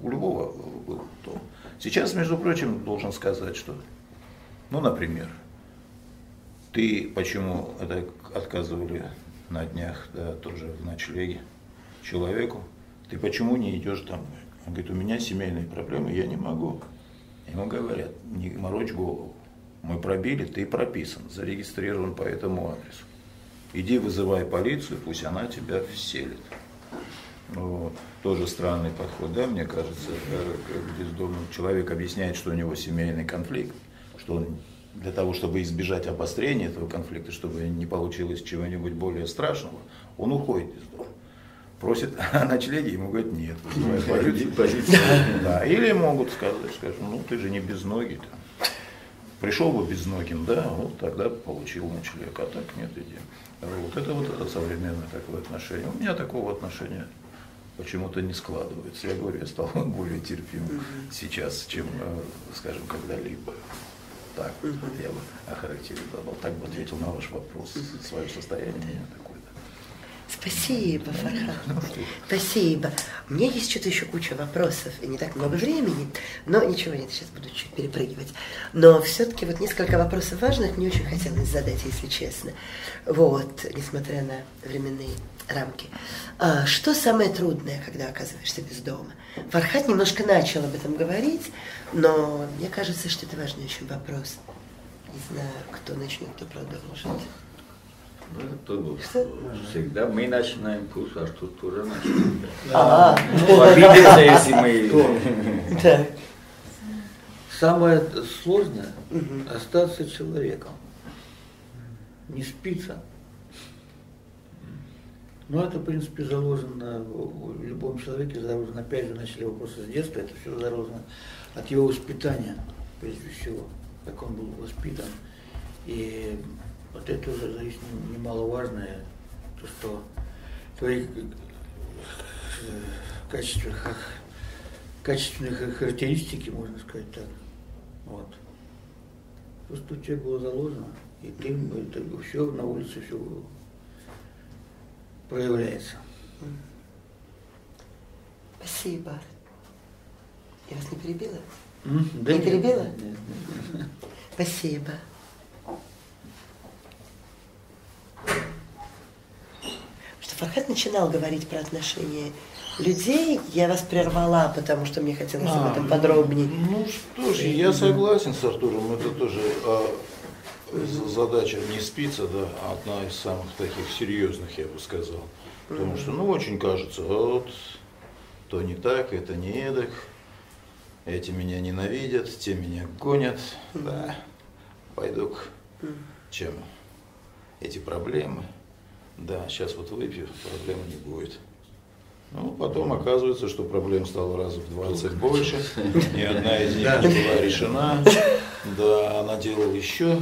у любого был дом. Сейчас, между прочим, должен сказать, что, ну, например, ты почему это отказывали на днях, да, тоже в ночлеге человеку, ты почему не идешь домой? Он говорит, у меня семейные проблемы, я не могу. Ему говорят, не морочь голову. Мы пробили, ты прописан, зарегистрирован по этому адресу. Иди вызывай полицию, пусть она тебя вселит. Вот. Тоже странный подход, да, мне кажется, как бездомный человек объясняет, что у него семейный конфликт, что он для того, чтобы избежать обострения этого конфликта, чтобы не получилось чего-нибудь более страшного, он уходит из дома. Просит [laughs] о ночлеге, ему говорят, нет, вызывай полицию. [laughs] Да. Или могут сказать, скажем, ну ты же не без ноги. Там. Пришел бы без ноги, да, вот тогда получил ночлег, а так нет, иди. Вот это вот современное такое отношение. У меня такого отношения почему-то не складывается. Я говорю, я стал [laughs] более терпимым сейчас, чем, э, скажем, когда-либо. Так я бы охарактеризовал, так бы ответил на ваш вопрос. Свое состояние. Спасибо, Фархан. Спасибо. У меня есть что-то еще куча вопросов, и не так много времени, но ничего нет, сейчас буду чуть перепрыгивать. Но все-таки вот несколько вопросов важных мне очень хотелось задать, если честно. Вот, несмотря на временные рамки. А, что самое трудное, когда оказываешься без дома? Фархат немножко начал об этом говорить, но мне кажется, что это важный очень вопрос. Не знаю, кто начнет, кто продолжит. Ну, тут всегда мы начинаем курс, а тут тоже начинаем. А, Ну, обидится, если мы... [laughs] Самое сложное остаться человеком. Не спиться. Ну, это, в принципе, заложено в любом человеке, заложено, опять же, начали вопросы с детства, это все заложено от его воспитания, прежде всего, как он был воспитан. И вот это уже зависит немаловажное, то, что твои э, качественные, качественные хар- характеристики, можно сказать так, вот. Просто у тебя было заложено, и ты это все на улице все проявляется. Спасибо. Я вас не перебила? Да Не нет, перебила? нет, нет. Спасибо. Что Фархат начинал говорить про отношения людей, я вас прервала, потому что мне хотелось об этом подробнее. Ну что ж, я согласен с Артуром, это тоже а, задача не спиться, да, а одна из самых таких серьезных, я бы сказал. Потому что, ну, очень кажется, вот, то не так, это не эдак, эти меня ненавидят, те меня гонят, да, пойду к чем эти проблемы, да, сейчас вот выпью, проблем не будет. Ну, потом оказывается, что проблем стало раза в 20 больше. Ни одна из них не была решена. Да, она делала еще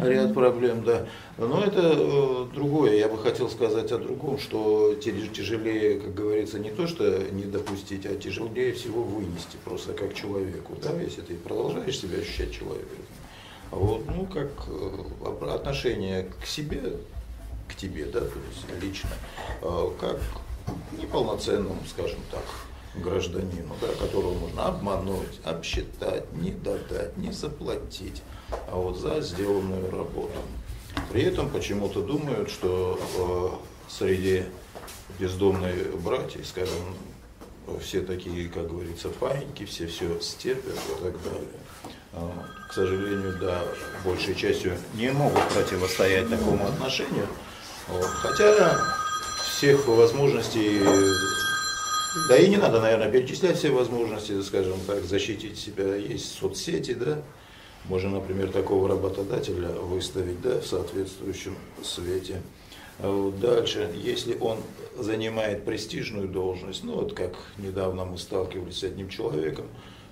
ряд проблем, да. Но это э, другое. Я бы хотел сказать о другом, что тя- тяжелее, как говорится, не то, что не допустить, а тяжелее всего вынести просто как человеку, да, если ты продолжаешь себя ощущать человеком. А Вот, ну, как э, отношение к себе, к тебе, да, то есть лично, э, как неполноценному, скажем так, гражданину, да, которого можно обмануть, обсчитать, не додать, не заплатить, а вот за сделанную работу. При этом почему-то думают, что э, среди бездомных братьев, скажем, все такие, как говорится, паиньки, все все стерпят и так далее. А, К сожалению, да, большей частью не могут противостоять такому отношению. Хотя всех возможностей, э, да и не надо, наверное, перечислять все возможности, скажем так, защитить себя. Есть соцсети, да, можно, например, такого работодателя выставить, да, в соответствующем свете. А Дальше, если он занимает престижную должность, ну вот как недавно мы сталкивались с одним человеком,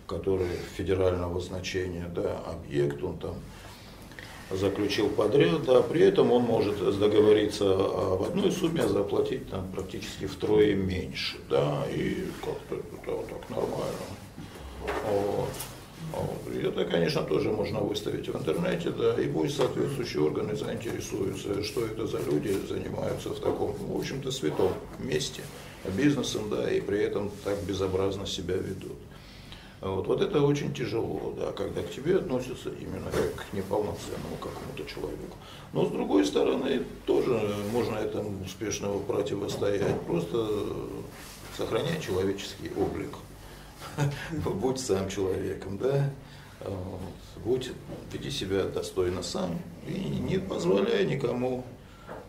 который федерального значения, да, объект, он там заключил подряд, да, при этом он может договориться об одной сумме, а заплатить там практически втрое меньше, да, и как-то вот так нормально. Вот. Вот. И это, конечно, тоже можно выставить в интернете, да, и пусть соответствующие органы заинтересуются, что это за люди занимаются в таком, в общем-то, святом месте. бизнесом, да, и при этом так безобразно себя ведут. Вот, вот это очень тяжело, да, когда к тебе относятся именно как к неполноценному какому-то человеку. Но с другой стороны, тоже можно этому успешно противостоять, просто сохраняя человеческий облик. [laughs] Будь сам человеком, да, будь, веди себя достойно сам и не позволяй никому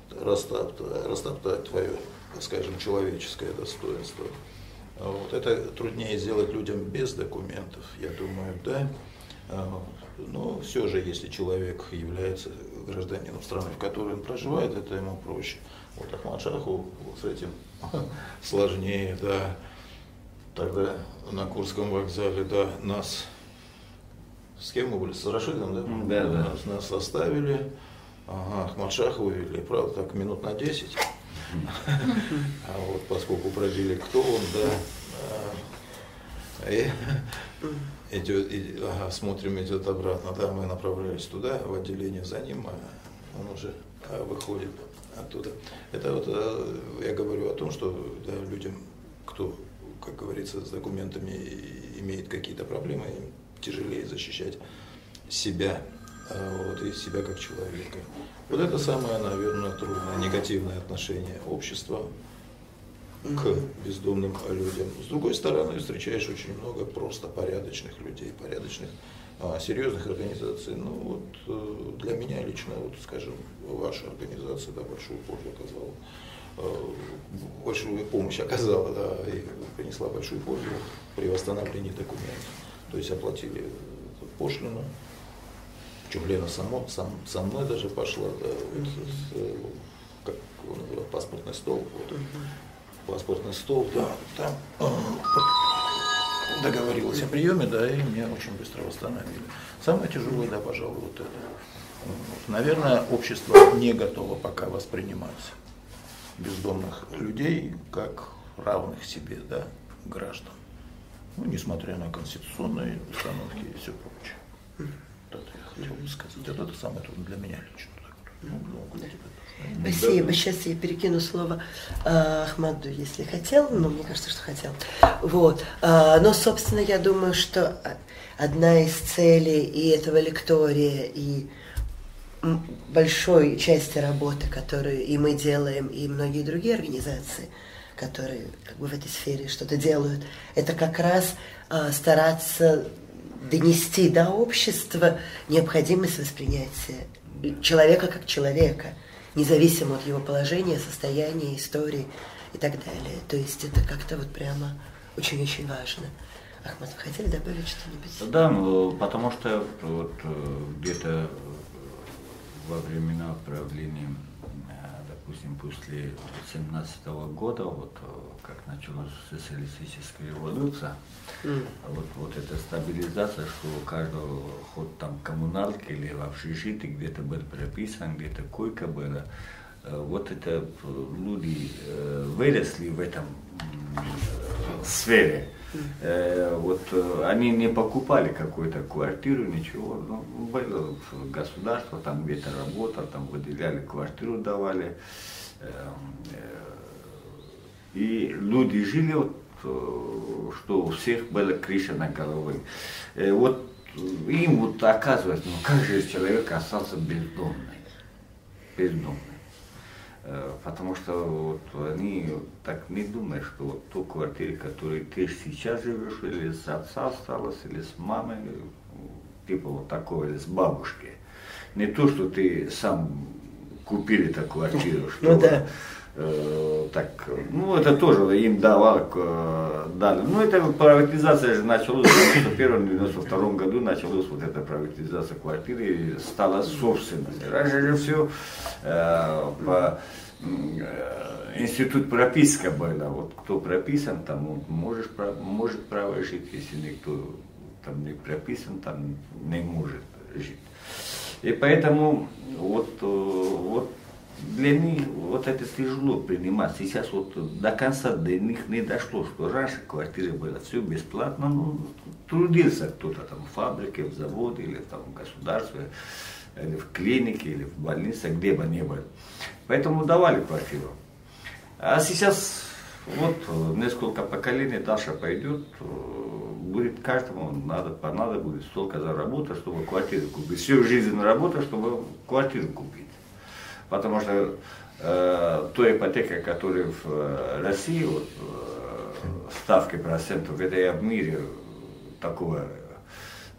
растоптать, растоптать твое, скажем, человеческое достоинство. Вот. Это труднее сделать людям без документов, я думаю, да. А, но все же, если человек является гражданином страны, в которой он проживает, это ему проще. Вот Ахмад Шаху с этим [laughs] сложнее, да. Тогда на Курском вокзале, да, нас с кем мы были? С Рашидом, да? Да, да. Нас, нас оставили, ага, Ахмад Шаха увели, правда, так минут на 10. А вот поскольку пробили, кто он, да, и идет, и, ага, смотрим, идет обратно, да, мы направлялись туда, в отделение за ним, а он уже а, выходит оттуда. Это вот а, я говорю о том, что да, людям, кто, как говорится, с документами имеет какие-то проблемы, им тяжелее защищать себя а, вот, и себя как человека. Вот это самое, наверное, трудное, негативное отношение общества к бездомным людям. С другой стороны, встречаешь очень много просто порядочных людей, порядочных, а, серьезных организаций. Ну вот э, для меня лично, вот скажем, ваша организация да, большую пользу оказала, э, большую помощь оказала, да, и принесла большую пользу при восстановлении документов. То есть оплатили пошлину, Лена само, сам, со мной даже пошла, да, вот, с, как он называет, паспортный стол. Вот, паспортный стол, да, там договорилась о приеме, да, и меня очень быстро восстановили. Самое тяжелое, да, пожалуй, вот это. Вот. Наверное, общество не готово пока воспринимать бездомных людей как равных себе, да, граждан. Ну, несмотря на конституционные установки и все прочее. Хотел бы сказать. Вот это самое трудное для меня лично. Ну, ну, Спасибо. Сейчас я перекину слово э, Ахмаду, если хотел, но мне кажется, что хотел. Вот. Э, но, собственно, я думаю, что одна из целей и этого лектория, и большой части работы, которую и мы делаем, и многие другие организации, которые как бы в этой сфере что-то делают, это как раз э, стараться донести до общества необходимость воспринятия человека как человека – независимо от его положения, состояния, истории и так далее. То есть это как-то вот прямо очень-очень важно. Ахмад, вы хотели добавить что-нибудь? Да, ну, потому что вот э, где-то во времена правления, э, допустим, после 17 года, вот э, как началась социалистическая революция, mm. вот, вот эта стабилизация, что у каждого ход там коммуналки или в общежитии где-то был прописан, где-то койка была, э, вот это э, люди э, выросли в этом сфере. Вот они не покупали какую-то квартиру, ничего. Ну, было государство, там где-то работа, там выделяли квартиру, давали. И люди жили, вот, э, что у всех была крыша на голове. Э, вот им вот оказывается, ну как же человек остался бездомный, бездомный. Э, потому что вот они так не думают, что вот ту квартиру, которой ты сейчас живешь, или с отца осталось, или с мамой, типа вот такого, или с бабушки. Не то, что ты сам купили эту квартиру, что ну, да так, ну это тоже им давал, дали. Ну это приватизация же началась в 91-92 году началась вот эта приватизация квартиры стала собственностью. Раньше же все э, по э, институт прописка была. Вот кто прописан, там он можешь, может право жить, если никто там не прописан, там не может жить. И поэтому вот, э, вот для них вот это тяжело принимать. Сейчас вот до конца до них не дошло, что раньше квартиры было все бесплатно, ну, трудился кто-то там в фабрике, в заводе или там в государстве, или в клинике, или в больнице, где бы ни было. Поэтому давали квартиру. А сейчас вот несколько поколений дальше пойдет, будет каждому надо, понадо будет столько заработать, чтобы квартиру купить. Всю жизнь работать, чтобы квартиру купить. Потому что э, той ипотека, которая в э, России, вот, э, ставкой процентов, это я в мире такого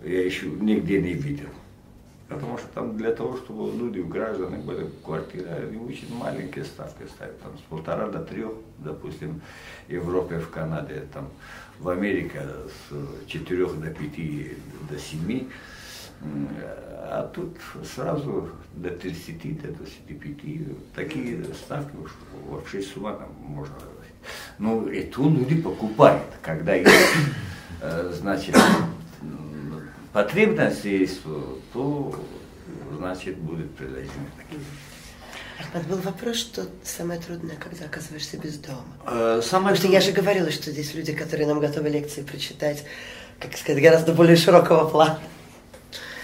я еще нигде не видел. Потому что там для того, чтобы люди, граждане были квартиры, они очень маленькие ставки ставят, там с полтора до трех, допустим, в Европе, в Канаде, там в Америке с четырех до пяти, до семи, а тут сразу до 30, до 25, такие ставки уж вообще с ума там можно Ну, это люди покупают, когда есть, э, значит, потребность есть, то значит будет предложение такие. Ахмад, был вопрос, что самое трудное, когда оказываешься без дома. Э, самое Потому что я же говорила, что здесь люди, которые нам готовы лекции прочитать, как сказать, гораздо более широкого плана.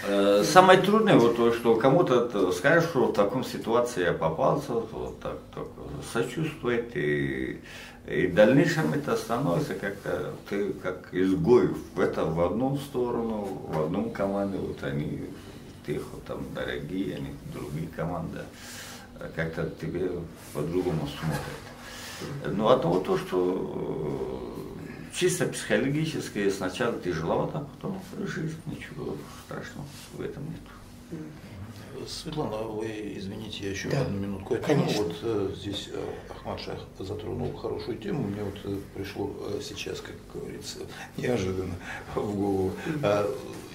Э, Самое трудное, вот то, что кому-то скажешь, что в таком ситуации я попался, вот так, так сочувствовать и, и в дальнейшем это становится как-то ты как изгой в это в одну сторону, в одну команду, вот они тех вот, там дорогие, они другие команды, как-то тебе по-другому смотрят. Ну, а то, то, что чисто психологически сначала тяжеловато, а потом жизнь, ничего страшного в этом нет. Светлана, вы извините, я еще Да. одну минутку отниму. Конечно. Вот э, здесь э, Ахмад Шах затронул хорошую тему. Мне вот э, пришло э, сейчас, как говорится, [laughs] неожиданно в голову. А,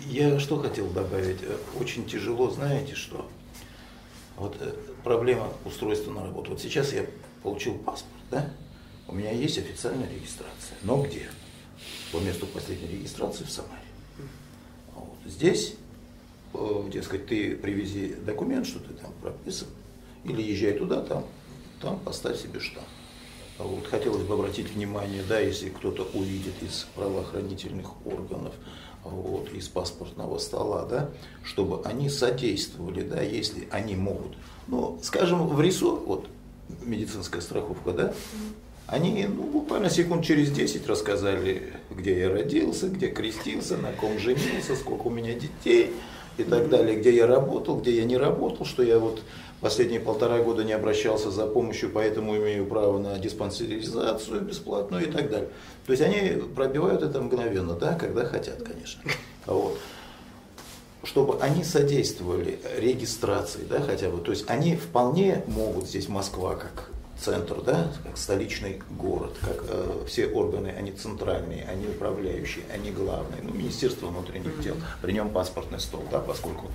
я что хотел добавить? Э, Очень тяжело, знаете что? Вот э, проблема устройства на работу. Вот сейчас я получил паспорт, да? У меня есть официальная регистрация. Но где? По месту последней регистрации в Самаре. Вот. Здесь, э, дескать, ты привези документ, что ты там прописан, или езжай туда, там, там поставь себе штамп. Вот. Хотелось бы обратить внимание, да, если кто-то увидит из правоохранительных органов, вот, из паспортного стола, да, чтобы они содействовали, да, если они могут. Ну, скажем, в РИСО, вот, медицинская страховка, да, они ну, буквально секунд через 10 рассказали, где я родился, где крестился, на ком женился, сколько у меня детей и так далее, где я работал, где я не работал, что я вот последние полтора года не обращался за помощью, поэтому имею право на диспансеризацию бесплатную и так далее. То есть они пробивают это мгновенно, да, когда хотят, конечно. [laughs] Вот чтобы они содействовали регистрации, да, хотя бы. То есть они вполне могут здесь Москва как центр, да, как столичный город, как э, все органы, они центральные, они управляющие, они главные. Ну, Министерство внутренних дел, при нем паспортный стол, да, поскольку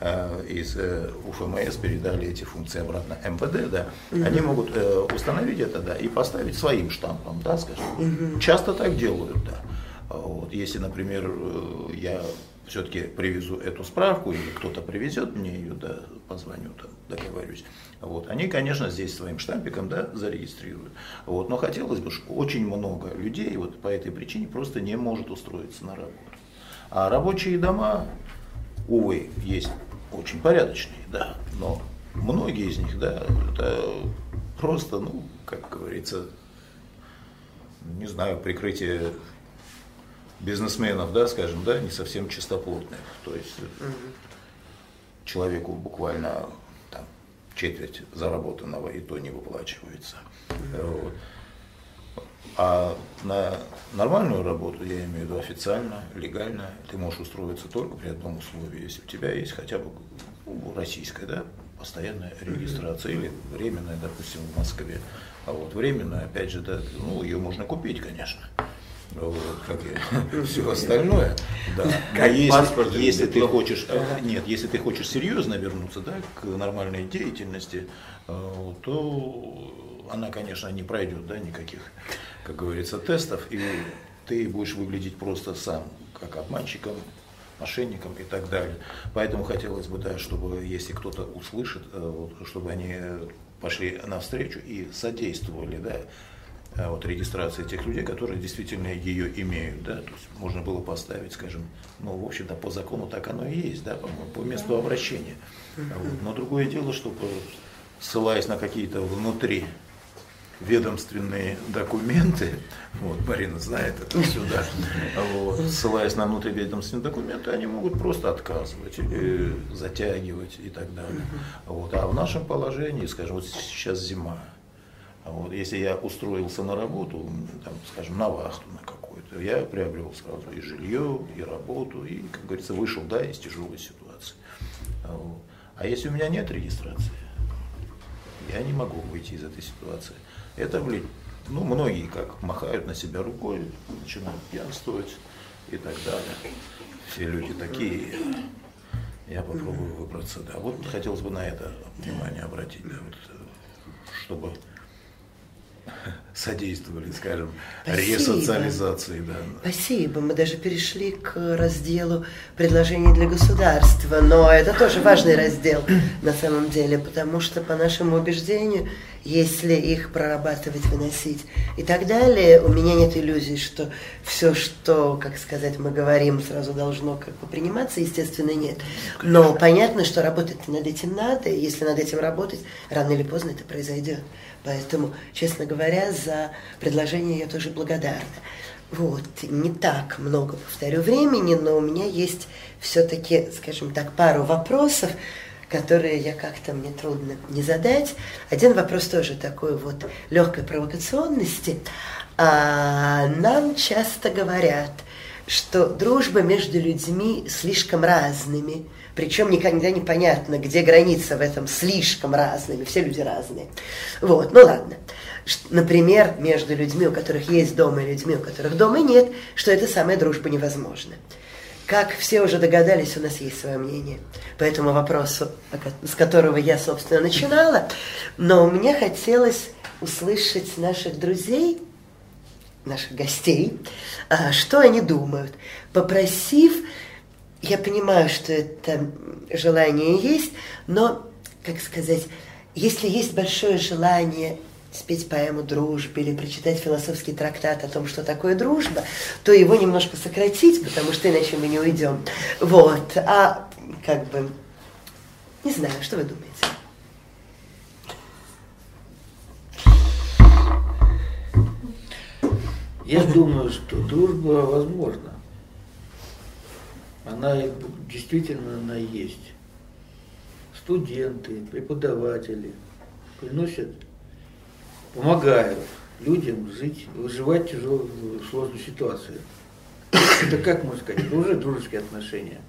э, из э, УФМС передали эти функции обратно МВД, да, они могут э, установить это, да, и поставить своим штампом, да, скажем. Часто так делают, да. Вот, если, например, э, я все-таки привезу эту справку, или кто-то привезет мне ее, да, позвоню, там, договорюсь. Вот, они, конечно, здесь своим штампиком, да, зарегистрируют. Вот, но хотелось бы, что очень много людей вот по этой причине просто не может устроиться на работу. А рабочие дома, увы, есть очень порядочные, да, но многие из них, да, это просто, ну, как говорится, не знаю, прикрытие бизнесменов, да, скажем, да, не совсем чистоплотных. То есть человеку буквально там, четверть заработанного и то не выплачивается. Вот. А на нормальную работу, я имею в виду официально, легально, ты можешь устроиться только при одном условии, если у тебя есть хотя бы ну, российская, да, постоянная регистрация или временная, допустим, в Москве. А вот временная, опять же, да, ну, ее можно купить, конечно. Вот, как и все остальное. Да. А Как если, паспорт если ты хочешь, нет, если ты хочешь серьезно вернуться да, к нормальной деятельности, э, то она, конечно, не пройдет, да, никаких, как говорится, тестов, и ты будешь выглядеть просто сам, как обманщиком, мошенником и так далее. Поэтому хотелось бы, да, чтобы, если кто-то услышит, э, чтобы они пошли навстречу и содействовали, да, вот, регистрации тех людей, которые действительно ее имеют, да, то есть можно было поставить, скажем, ну, в общем-то, по закону так оно и есть, да, по-моему, по месту обращения. Вот. Но другое дело, что, по- ссылаясь на какие-то внутри ведомственные документы, [laughs] вот, Марина знает это все, да, вот, ссылаясь на внутриведомственные документы, они могут просто отказывать или затягивать и так далее. Вот, а в нашем положении, скажем, вот сейчас зима, вот, если я устроился на работу, там, скажем, на вахту на какую-то, я приобрел сразу и жилье, и работу, и, как говорится, вышел, да, из тяжелой ситуации. А, вот. а если у меня нет регистрации, я не могу выйти из этой ситуации. Это, блин, ну, многие как махают на себя рукой, начинают пьянствовать и так далее. Все люди такие. Я попробую выбраться, да. Вот хотелось бы на это внимание обратить, да, вот, чтобы содействовали, скажем, Спасибо. ресоциализации. Да. Спасибо. Мы даже перешли к разделу предложений для государства, но это тоже важный раздел на самом деле, потому что, по нашему убеждению, если их прорабатывать, выносить и так далее, у меня нет иллюзий, что все, что, как сказать, мы говорим, сразу должно как бы приниматься, естественно, нет. Но понятно, что работать над этим надо, и если над этим работать, рано или поздно это произойдет. Поэтому, честно говоря, за предложение я тоже благодарна. Вот, не так много, повторю, времени, но у меня есть все-таки, скажем так, пару вопросов, которые я как-то мне трудно не задать. Один вопрос тоже такой вот легкой провокационности. А, нам часто говорят, что дружба между людьми слишком разными, причем никогда не понятно, где граница в этом слишком разными, все люди разные. Вот, ну ладно. Например, между людьми, у которых есть дом, и людьми, у которых дома нет, что эта самая дружба невозможна. Как все уже догадались, у нас есть свое мнение по этому вопросу, с которого я, собственно, начинала. Но мне хотелось услышать наших друзей, наших гостей, а, что они думают. Попросив, я понимаю, что это желание есть, но, как сказать, если есть большое желание спеть поэму «Дружбе» или прочитать философский трактат о том, что такое дружба, то его немножко сократить, потому что иначе мы не уйдем. Вот. А как бы, не знаю, что вы думаете? Я думаю, что дружба возможна. Она действительно она есть. Студенты, преподаватели приносят помогают людям жить, выживать в тяжелой, сложной ситуации. Это как можно сказать? Это уже дружеские отношения.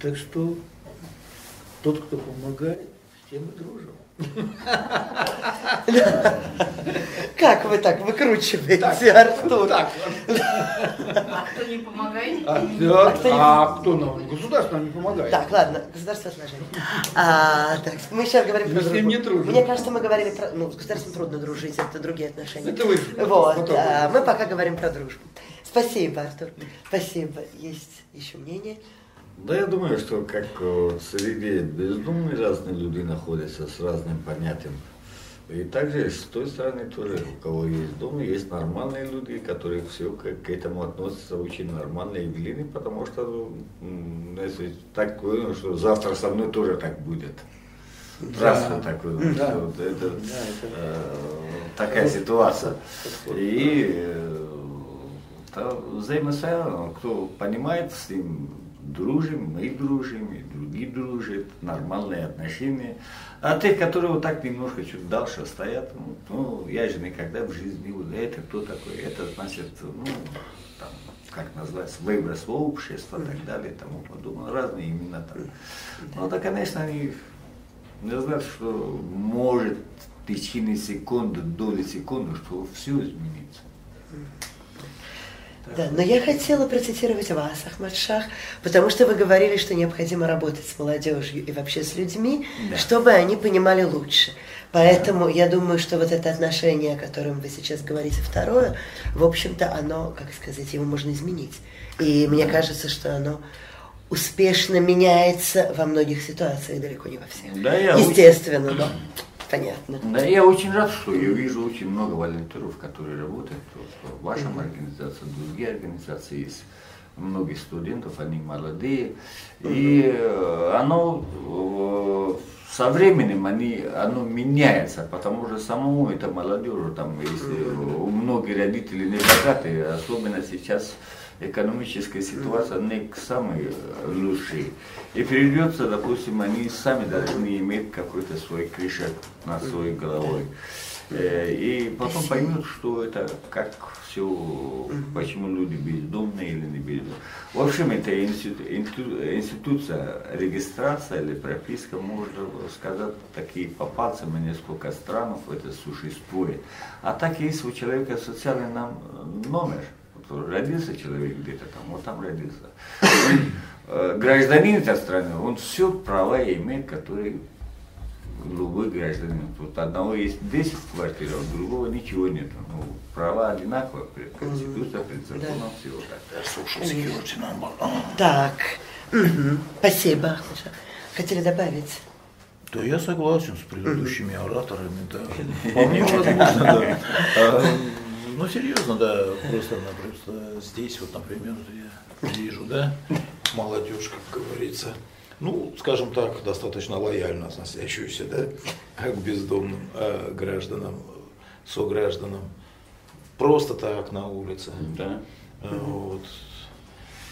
Так что тот, кто помогает, с тем и дружим. Как вы так выкручиваете, Артур? так. А кто не помогает? А, кто не- а кто нам? Государство нам не помогает. Так, ладно, государство отношения. А, так, мы сейчас говорим про не. Мне кажется, мы говорили про... Ну, с государством трудно дружить, это другие отношения. Это вы. Вот, а, мы пока говорим про дружбу. Спасибо, Артур. Спасибо. Есть еще мнение? Да, я думаю, что как э, среди бездумных разные люди находятся с разным понятием. И также с той стороны тоже, у кого есть дом, есть нормальные люди, которые все к, к этому относятся очень нормально и блины, потому что, ну, если так, ну, что завтра со мной тоже так будет. Здравствуй, такой, ну, Да. вот это, Да, это- э, такая ситуация. И э, взаимосвязано, кто понимает, с ним дружим, мы дружим, и другие дружат, нормальные отношения. А тех, которые вот так немножко чуть дальше стоят, ну, ну, я же никогда в жизни не буду, это кто такой, это значит, ну, там, как называется, выброс в общество и так далее, тому подобное, разные имена там. Ну, да, конечно, они не знаю, что может в течение секунды, доли секунды, что все изменится. Да, но я хотела процитировать вас, Ахмад Шах, потому что вы говорили, что необходимо работать с молодежью и вообще с людьми, Да. чтобы они понимали лучше. Поэтому я думаю, что вот это отношение, о котором вы сейчас говорите, второе, в общем-то, оно, как сказать, его можно изменить. И мне кажется, что оно успешно меняется во многих ситуациях, далеко не во всех. Да, я Естественно, но понятно. Да, я очень рад, что я вижу очень много волонтеров, которые работают вот в вашем организации, другие организации есть многие студентов, они молодые. И э, оно э, со временем они, оно меняется, потому что самому это молодежи, там, если у многих родителей не богатые, особенно сейчас экономическая ситуация не самая лучшая. И придется, допустим, они сами должны иметь какой-то свой крышек над своей головой. Э, И потом поймут, что это как все, почему люди бездомные или не бездомные. В общем, это институ- институ- институция регистрация или прописка, можно сказать, такие по пальцам и несколько странах это существует. А так есть у человека социальный нам номер. Вот родился человек где-то там, вот там родился. Он, э, гражданин этой страны, он все права имеет, которые любой гражданин. Тут одного есть 10 квартир, а у другого ничего нет. Ну, права одинаковые, пред Конституцией, пред законом, все вот так. Social security number. Так, спасибо. Хотели добавить? Да я согласен с предыдущими ораторами, да. [laughs] Вполне возможно, да. [laughs] Ну, серьезно, да, просто-напросто здесь вот, например, я вижу, да, молодежь, как говорится, ну, скажем так, достаточно лояльно относящуюся, да, к бездомным э, гражданам, согражданам, просто так на улице. Да. Э, Вот,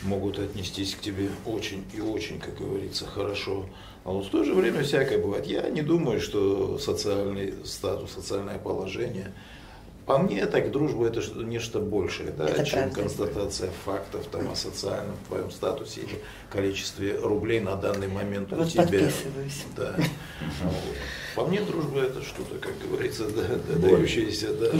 могут отнестись к тебе очень и очень, как говорится, хорошо. А вот в то же время всякое бывает. Я не думаю, что социальный статус, социальное положение, по мне, так дружба это что- нечто большее, да, Это чем правда. констатация фактов там, о социальном твоем статусе или количестве рублей на данный момент у Вот тебя. подписываюсь. Да. По мне, дружба это что-то, как говорится, да, да, дающееся да,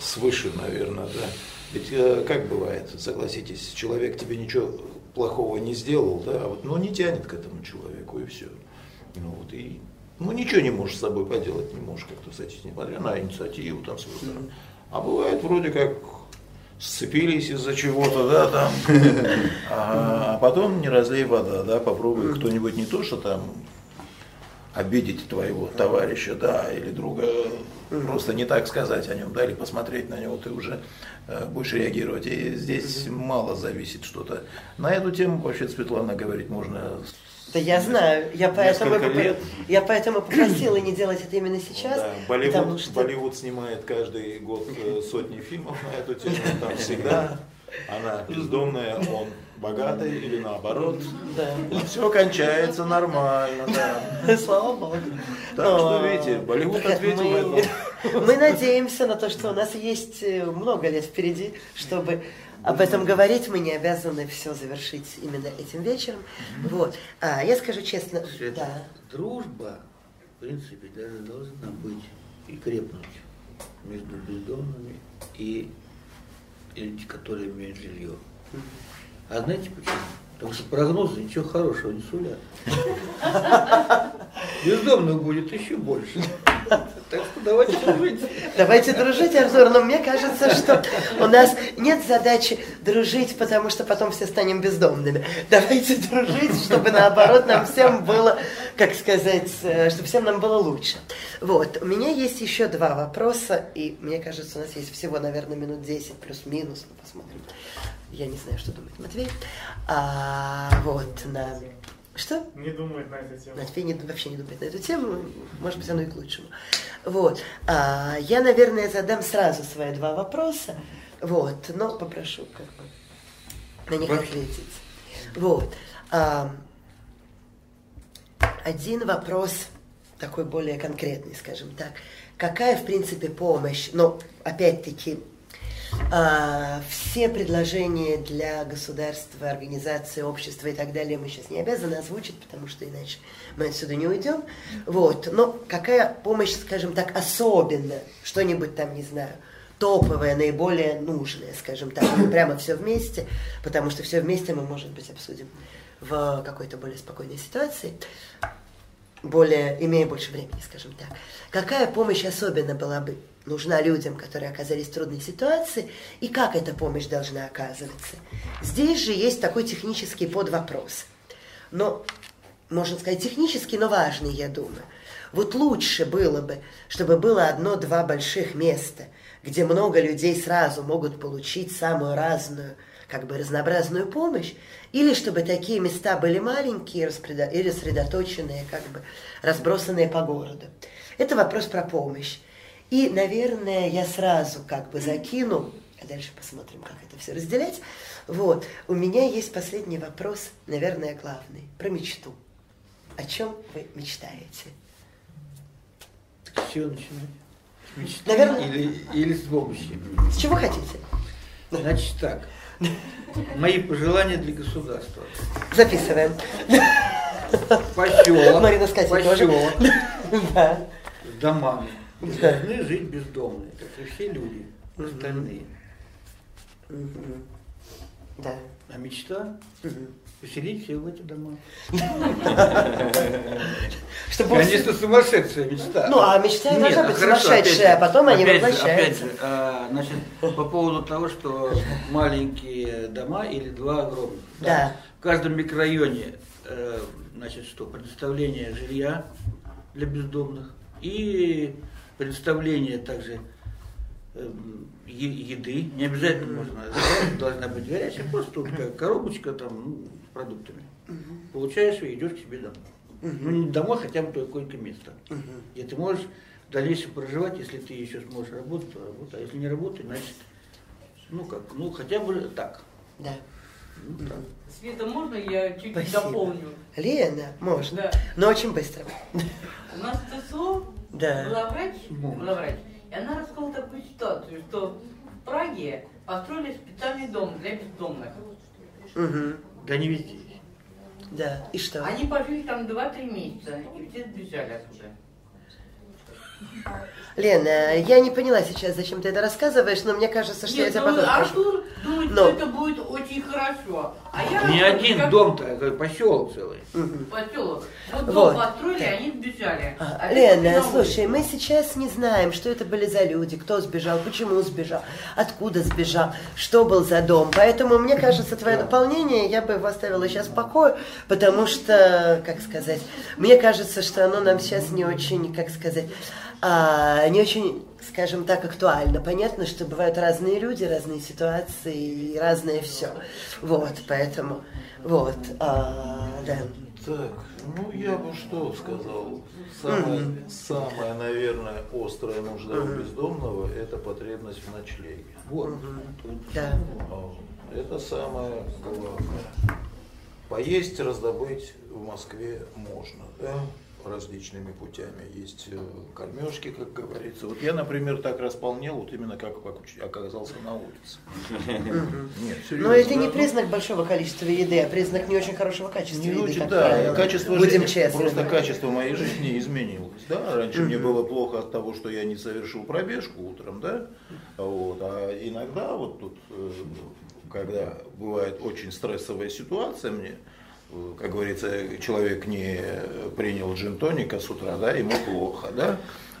свыше, наверное, да. Ведь э, как бывает, согласитесь, человек тебе ничего плохого не сделал, да, а вот, но не тянет к этому человеку и все. Ну вот и ну ничего не можешь с собой поделать, не можешь как-то с этим, несмотря на инициативу там свою сторону. А бывает вроде как сцепились из-за чего-то, да, там, [laughs] а потом не разлей вода, да, попробуй кто-нибудь не то, что там обидеть твоего товарища, да, или друга, просто не так сказать о нем, да, или посмотреть на него, ты уже э, будешь реагировать. И здесь мало зависит что-то. На эту тему вообще, Светлана, говорить можно Да я знаю, я поэтому, лет. я поэтому попросила не делать это именно сейчас, Да, потому Болливуд, что Болливуд снимает каждый год э, сотни фильмов на эту тему. Там [laughs] всегда она бездомная, он богатый или наоборот. да. Все кончается нормально, да. [laughs] Слава Богу. Так что, А, видите, Болливуд ответил мы, этому. [laughs] мы надеемся на то, что у нас есть э, много лет впереди, чтобы об этом говорить. Мы не обязаны все завершить именно этим вечером. Вот. А, я скажу честно, Света, да. дружба, в принципе, даже должна быть и крепнуть между бездомными и люди, которые имеют жилье. А знаете почему? Потому что прогнозы ничего хорошего не сулят. [laughs] Бездомных будет еще больше. Так что давайте дружить. Давайте дружить, Артур, но мне кажется, что у нас нет задачи дружить, потому что потом все станем бездомными. Давайте дружить, чтобы наоборот нам всем было, как сказать, э, чтобы всем нам было лучше. Вот, у меня есть еще два вопроса, и мне кажется, у нас есть всего, наверное, минут 10 плюс-минус, ну, посмотрим. Я не знаю, что думает Матвей. А, вот, на... Что? Не думает на эту тему. Матвей не- вообще не думает на эту тему, может быть, оно и к лучшему. Вот. А, я, наверное, задам сразу свои два вопроса, вот, но попрошу как бы на них ответить. Вот. А, один вопрос такой более конкретный, скажем так. Какая, в принципе, помощь, но, опять-таки, все предложения для государства, организации, общества и так далее мы сейчас не обязаны озвучить, потому что иначе мы отсюда не уйдем. Вот. Но какая помощь, скажем так, особенная, что-нибудь там, не знаю, топовое, наиболее нужное, скажем так, прямо все вместе, потому что все вместе мы, может быть, обсудим в какой-то более спокойной ситуации более, имея больше времени, скажем так. Какая помощь особенно была бы нужна людям, которые оказались в трудной ситуации, и как эта помощь должна оказываться? Здесь же есть такой технический подвопрос. Но, можно сказать, технический, но важный, я думаю. Вот лучше было бы, чтобы было одно-два больших места, где много людей сразу могут получить самую разную, как бы разнообразную помощь, или чтобы такие места были маленькие и рассредоточенные, как бы разбросанные по городу. Это вопрос про помощь. И, наверное, я сразу как бы закину, а дальше посмотрим, как это все разделять. Вот, у меня есть последний вопрос, наверное, главный, про мечту. О чем вы мечтаете? С чего начинать? С мечты Наверное- или, или с помощи? С чего хотите? Значит так. Мои пожелания для государства. Записываем. Поселок, Марина тоже. поселок Да. с домами. Должны жить бездомные, как и все люди остальные. Да. А мечта поселить всех в эти дома. Чтобы Конечно, сумасшедшая мечта. Ну, а мечта должна а быть сумасшедшая, а потом они воплощаются. Опять же, а, значит, по поводу того, что маленькие дома или два огромных. Да. В каждом микрорайоне, э, значит, что, предоставление жилья для бездомных и предоставление также эм, еды. Не обязательно можно, должна быть горячая, просто тут как коробочка там ну, с продуктами. Получаешь и идешь к себе домой. Ну, не домой, хотя бы какое-то место. Где ты можешь в дальнейшем проживать, если ты еще сможешь работать, то работай. А если не работать, значит, ну как, ну хотя бы так. Да. Ну, так. Света, можно я чуть-чуть дополню? Лена, можно. Да. Но очень быстро. У нас ТСО Да. была врач, была врач, и она рассказала такую ситуацию, что в Праге построили специальный дом для бездомных. Мгм. Да не везде. Да. И что? Они пожили там 2-3 месяца, и все сбежали оттуда. Лена, я не поняла сейчас, зачем ты это рассказываешь, но мне кажется, что я Нет, тебя ну, потом. Артур думает, Но. что это будет очень хорошо. А я Не один как дом-то, а поселок целый. Поселок. Вот дом Вот. построили, они сбежали. А, А Лена, это на слушай, мы сейчас не знаем, что это были за люди, кто сбежал, почему сбежал, откуда сбежал, что был за дом. Поэтому, мне кажется, твое дополнение я бы его оставила сейчас в покое, потому что, как сказать, мне кажется, что оно нам сейчас не очень, как сказать, а, не очень, скажем так, актуально. Понятно, что бывают разные люди, разные ситуации и разное все. Вот, поэтому, вот, а, да. Так, ну я бы что сказал. Самая, самая наверное, острая нужда у бездомного – это потребность в ночлеге. Вот. Да. А, Это самое главное. Поесть, раздобыть в Москве можно, да, различными путями. Есть э, кормежки, как говорится. Вот я, например, так располнел, вот именно как оку- оказался на улице. Нет, серьезно. Но это не ну, признак большого количества еды, а признак не очень хорошего качества Не еды, очень, как да, качество Будем жизни, честны. просто качество моей жизни изменилось, да, раньше мне было плохо от того, что я не совершил пробежку утром, да, вот, а иногда вот тут, э, когда бывает очень стрессовая ситуация мне, как говорится, человек не принял джин-тоника с утра, да, ему плохо, да,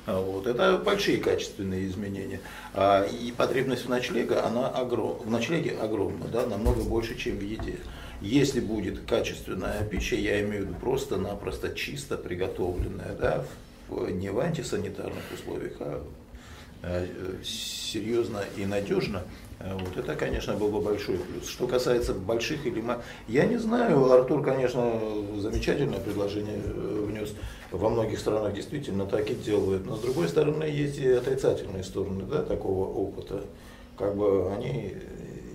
а Вот, это большие качественные изменения. А, и потребность в ночлеге, она огром, в ночлеге огромна, да, намного больше, чем в еде. Если будет качественная пища, я имею в виду просто-напросто чисто приготовленная, да, в- не в антисанитарных условиях, а э, серьезно и надежно, э, вот это, конечно, был бы большой плюс. Что касается больших или я не знаю, Артур, конечно, замечательное предложение э, внес. Во многих странах действительно так и делают, но с другой стороны есть и отрицательные стороны да, такого опыта. Как бы они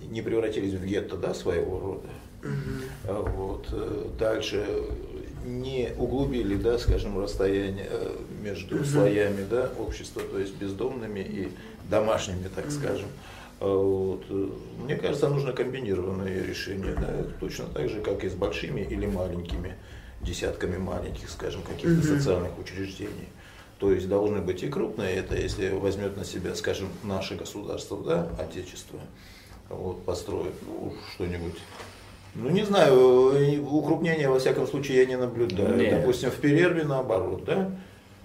не превратились в гетто да, своего рода. А Вот. э, Дальше не углубили, да, скажем, расстояние э, между слоями да, общества, то есть бездомными и домашними, так скажем. А Вот. э, Мне кажется, нужно комбинированное решение, да, точно так же, как и с большими или маленькими, десятками маленьких, скажем, каких-то социальных учреждений. То есть должны быть и крупные, это если возьмет на себя, скажем, наше государство, да, отечество, вот, построит ну, что-нибудь. Ну, не знаю, э, укрупнения, во всяком случае, я не наблюдаю. Нет. Допустим, в перерве наоборот, да?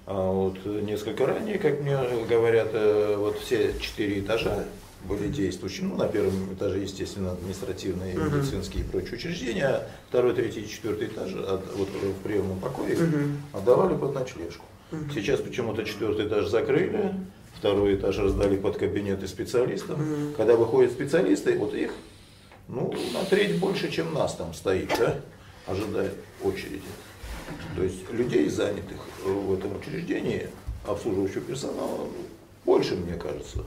А вот несколько ранее, как мне говорят, э, вот все четыре этажа были действующие. Ну, на первом этаже, естественно, административные, медицинские и прочие учреждения, а второй, третий и четвертый этаж от- вот в приемном покое отдавали под ночлежку. Сейчас почему-то четвертый этаж закрыли, второй этаж раздали под кабинеты специалистов. Когда выходят специалисты, вот их ну, на треть больше, чем нас там стоит, да, ожидает очереди. То есть людей, занятых в этом учреждении, обслуживающего персонала, больше, мне кажется.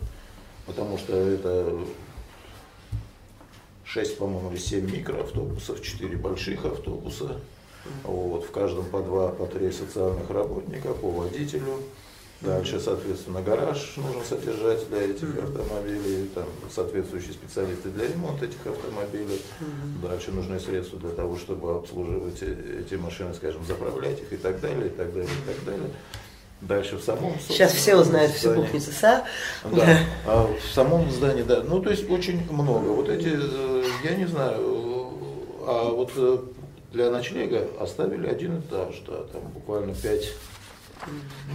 Потому что это 6, по-моему, или 7 микроавтобусов, 4 больших автобуса. Вот, в каждом по два, по три социальных работника, по водителю. Дальше, соответственно, гараж нужно содержать для этих автомобилей, там соответствующие специалисты для ремонта этих автомобилей. Дальше нужны средства для того, чтобы обслуживать э- эти машины, скажем, заправлять их и так далее, и так далее, и так далее. Дальше в самом Сейчас все узнают всю здании. буквицу СА. Да. А в самом здании, да. Ну, то есть очень много. Вот эти, э, я не знаю, э, а вот э, для ночлега оставили один этаж, да, там буквально пять,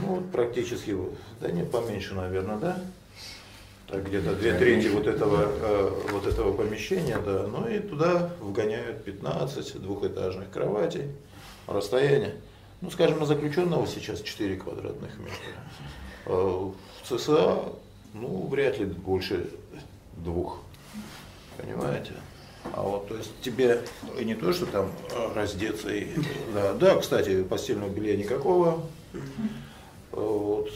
ну, вот практически, да нет, поменьше, наверное, да? Так, где-то две трети вот этого, вот этого помещения, да, ну и туда вгоняют 15 двухэтажных кроватей, расстояние, ну, скажем, на заключенного сейчас 4 квадратных метра. Э, В ЦСА, ну, вряд ли больше двух, понимаете? А вот, то есть тебе и не то, что там э, раздеться и, да, да, кстати, постельного белья никакого, Э, вот,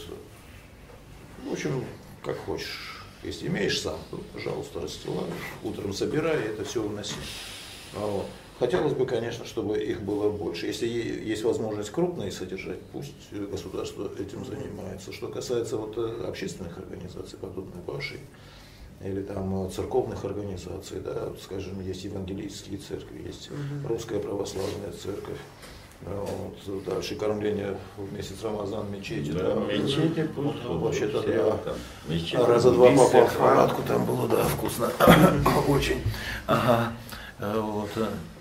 в общем, как хочешь. Если имеешь сам, то, пожалуйста, расстилай, утром собирай это все уноси. А вот. Хотелось бы, конечно, чтобы их было больше. Если есть возможность крупные содержать, пусть э, государство этим занимается. Что касается вот э, общественных организаций, подобной вашей, или там э, церковных организаций, да, скажем, есть евангелийские церкви, есть русская православная церковь, а вот, дальше кормление в месяц Рамазан мечети, Да, мечети пусть Ну, вообще-то да. там, мечети, Раза два попал в палатку, там было, да, вкусно. Очень. Ага. Э, Вот.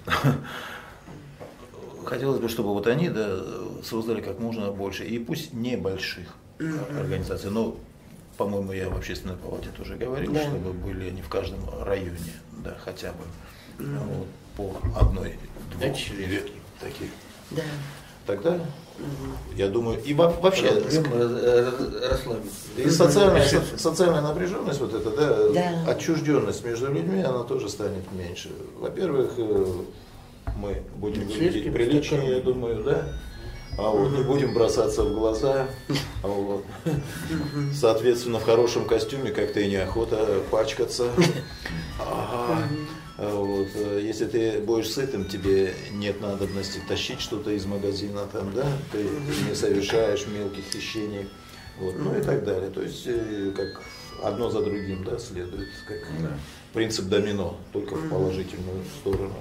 [laughs] Хотелось бы, чтобы вот они да, создали как можно больше, и пусть небольших организаций, но, по-моему, я в общественной палате тоже говорил, Да. чтобы были они в каждом районе, да, хотя бы вот, по одной, двух, две таких. Да. Тогда, я думаю, и во- вообще, расслабиться. и социальная, со- социальная напряженность, вот эта, да, Да. отчужденность между людьми, она тоже станет меньше. Во-первых, э, мы будем выглядеть приличнее, я думаю, да. А вот не будем бросаться в глаза. А вот. Соответственно, в хорошем костюме как-то и неохота пачкаться. [laughs] Ага. А Вот. э, Если ты будешь сытым, тебе нет надобности тащить что-то из магазина, там, да, ты не совершаешь мелких хищений, вот, ну и так далее. То есть, э, как одно за другим, да, следует, как принцип домино, только в положительную сторону.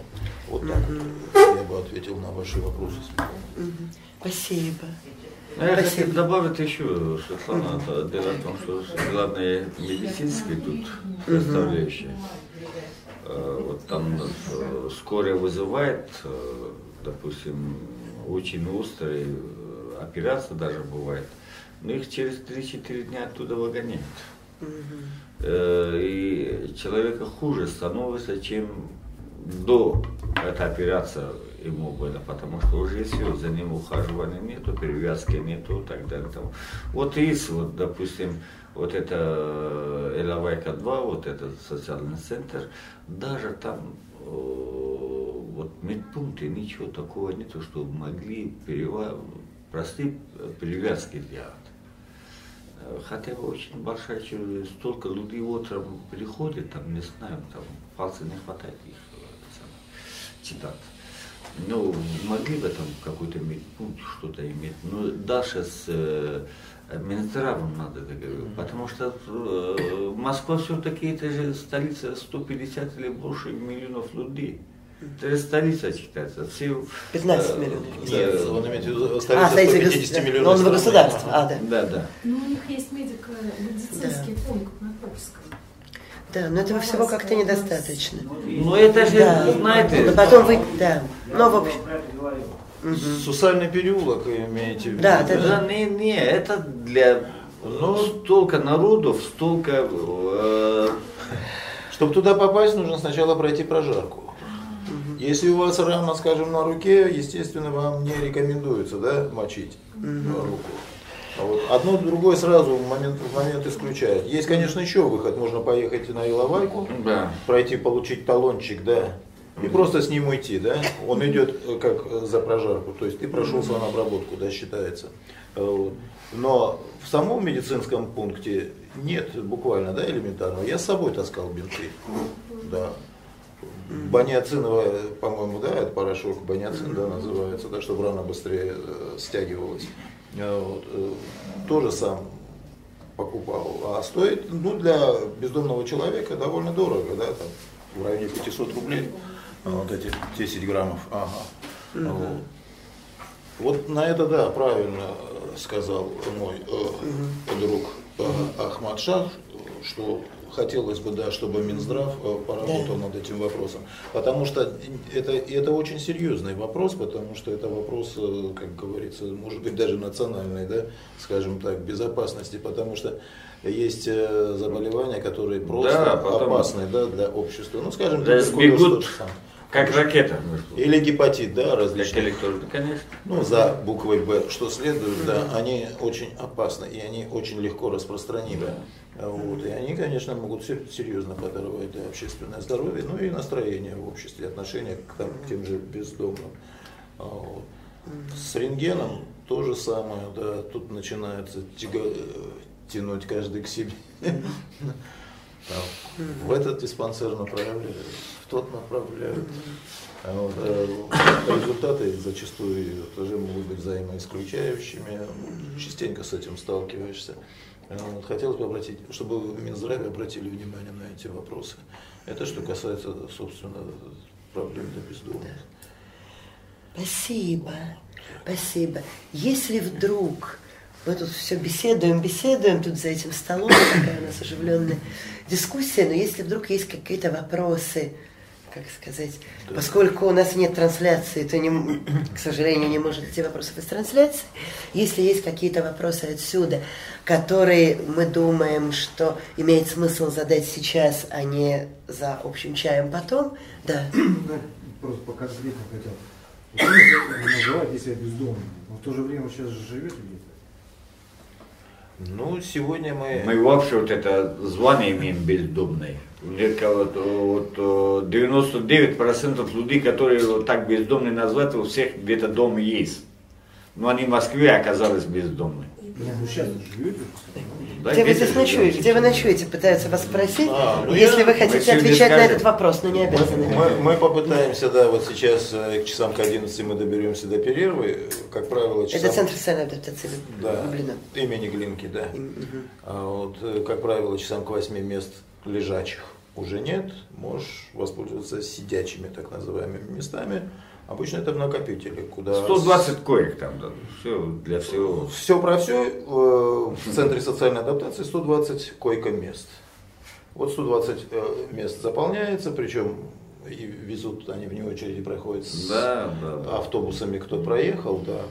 Вот так вот я бы ответил на ваши вопросы. Спасибо. Ну, Я Спасибо. хотел добавить еще, Светлана, это дело в том, что главное медицинское тут составляющая. Там э, скорая вызывает, э, допустим, очень острые э, операции даже бывает, но их через 3-4 дня оттуда выгоняют. Э, И человека хуже становится, чем до этой операции ему было, потому что уже все, за ним ухаживания нету, перевязки нету так далее. Там. Вот есть, вот, допустим, вот это Элавайка 2, вот этот социальный центр, даже там э, вот медпункты, ничего такого нету, чтобы могли перева... простые перевязки делать. Э, Хотя бы очень большая чё- столько людей утром приходит, там, не знаю, там пальцы не хватает их э, читать. Ну, могли бы там какой-то медпункт что-то иметь. Но дальше с э, Минздравом надо договориться, потому что э, Москва все-таки это же столица 150 или больше миллионов людей. Это же столица считается. Все, 15 э, миллионов. Нет, да, он имеет в виду А, столица столица 150 государства. миллионов Но он государстве. А, да. Да, да. Ну, у них есть медико-медицинский пункт на Курском. Да, но этого всего как-то недостаточно. Ну это же, Да. знаете, Но потом вы, да. Ну, в общем, Сусальный переулок имеете в виду? Да, да, Да, не, не, это для ну, столько народов, столько э, Чтобы туда попасть, нужно сначала пройти прожарку. Если у вас рана, скажем, на руке, естественно, вам не рекомендуется да, мочить руку. А вот одно другое сразу в момент, в момент исключает. Есть, конечно, еще выход. Можно поехать на Иловайку, Да. пройти, получить талончик, да, и просто с ним уйти, да. Он идет э, как э, за прожарку, то есть ты прошел свою обработку, да, считается. Э, вот. Но в самом медицинском пункте нет буквально, да, элементарного. Я с собой таскал бинты, да. Баниоциновая, по-моему, да, это порошок баниоцин, да, называется, да, чтобы рана быстрее стягивалась. Вот, тоже сам покупал. А стоит, ну, для бездомного человека довольно дорого, да, там, в районе 500 рублей, вот эти 10 граммов. Ага. Вот. Вот на это, да, правильно э, сказал мой э, друг э, Ахмад Шах, что хотелось бы, да, чтобы Минздрав э, поработал над этим вопросом. Потому что это, это очень серьезный вопрос, потому что это вопрос, как говорится, может быть даже национальной, да, скажем так, безопасности, потому что есть заболевания, которые просто Да, потом- опасны да, для общества. Ну, скажем, Да, сбегут, самый. Как ракета. Или гепатит, да, Как различные. электрон, конечно. Ну, за буквой Б, что следует, да, они очень опасны и они очень легко распространимы. Вот, и они, конечно, могут сер- серьезно подорвать да, общественное здоровье, ну и настроение в обществе, отношение к, там, к тем же бездомным. А Вот. С рентгеном то же самое, да, тут начинается тяга- э, тянуть каждый к себе. Там, В этот диспансер направляют, в тот направляют. А вот, э, результаты зачастую тоже могут быть взаимоисключающими. Частенько с этим сталкиваешься. А вот, Хотелось бы обратить, чтобы в Минздраве обратили внимание на эти вопросы. Это что касается, собственно, проблем для бездомных. Спасибо, спасибо. Если вдруг мы тут все беседуем, беседуем тут за этим столом, такая у нас оживленная дискуссия, но если вдруг есть какие-то вопросы, как сказать, поскольку у нас нет трансляции, то, не, к сожалению, не может идти вопросов из трансляции. Если есть какие-то вопросы отсюда, которые мы думаем, что имеет смысл задать сейчас, а не за общим чаем потом, да. Да, [clears throat] просто по конкретно хотел. Вот вы называете себя бездомным, но в то же время вы сейчас же живете где-то. Ну, сегодня мы... Мы вообще вот это звание имеем бездомный. Вот, вот, э, 99% людей, которые вот так бездомные назвать, у всех где-то дом есть. Но они в Москве оказались бездомными. Нет, ну сейчас же живете. Да, Где вы здесь ночуете? Где вы ночуете? Пытаются вас спросить. А, ну Если я- вы хотите отвечать на этот вопрос, но не обязаны. Мы, мы попытаемся, да, вот сейчас э, к часам к 11 мы доберемся до перервы. Как правило, часам... Это Центр социальной адаптации Да, Люблина. имени Глинки, да. А вот, э, как правило, часам к 8 мест лежачих уже нет. Можешь воспользоваться сидячими, так называемыми местами. Обычно это в накопителе, куда... 120 коек там, да, все для всего. Все про все. В Центре социальной адаптации 120 койко-мест. Вот 120 э, мест заполняется, причем и везут они вне очереди проходят с Да, да, да. автобусами, кто проехал, да.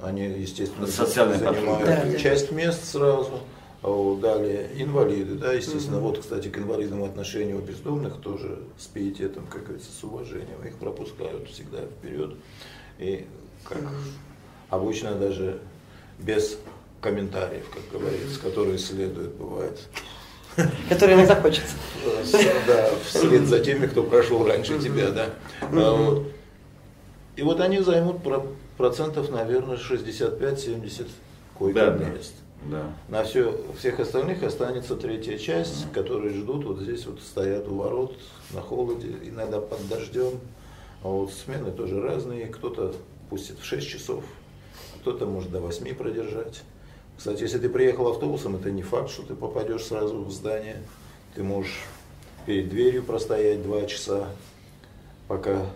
Они, естественно, Социальный занимают да. часть мест сразу. А вот Далее инвалиды, да, естественно. Вот, кстати, к инвалидам отношение у бездомных тоже с пиететом, как говорится, с уважением. Их пропускают всегда вперед. И как обычно даже без комментариев, как говорится, которые следует, бывает. Которые иногда хочется. Да, вслед за теми, кто прошел раньше тебя, да. А. И вот они займут про- процентов, наверное, 65-70 койко Да, да. мест. Да. На все, всех остальных останется третья часть, которые ждут, вот здесь вот стоят у ворот на холоде, иногда под дождем. А вот смены тоже разные, кто-то пустит в 6 часов, кто-то может до 8 продержать. Кстати, если ты приехал автобусом, это не факт, что ты попадешь сразу в здание. Ты можешь перед дверью простоять 2 часа, пока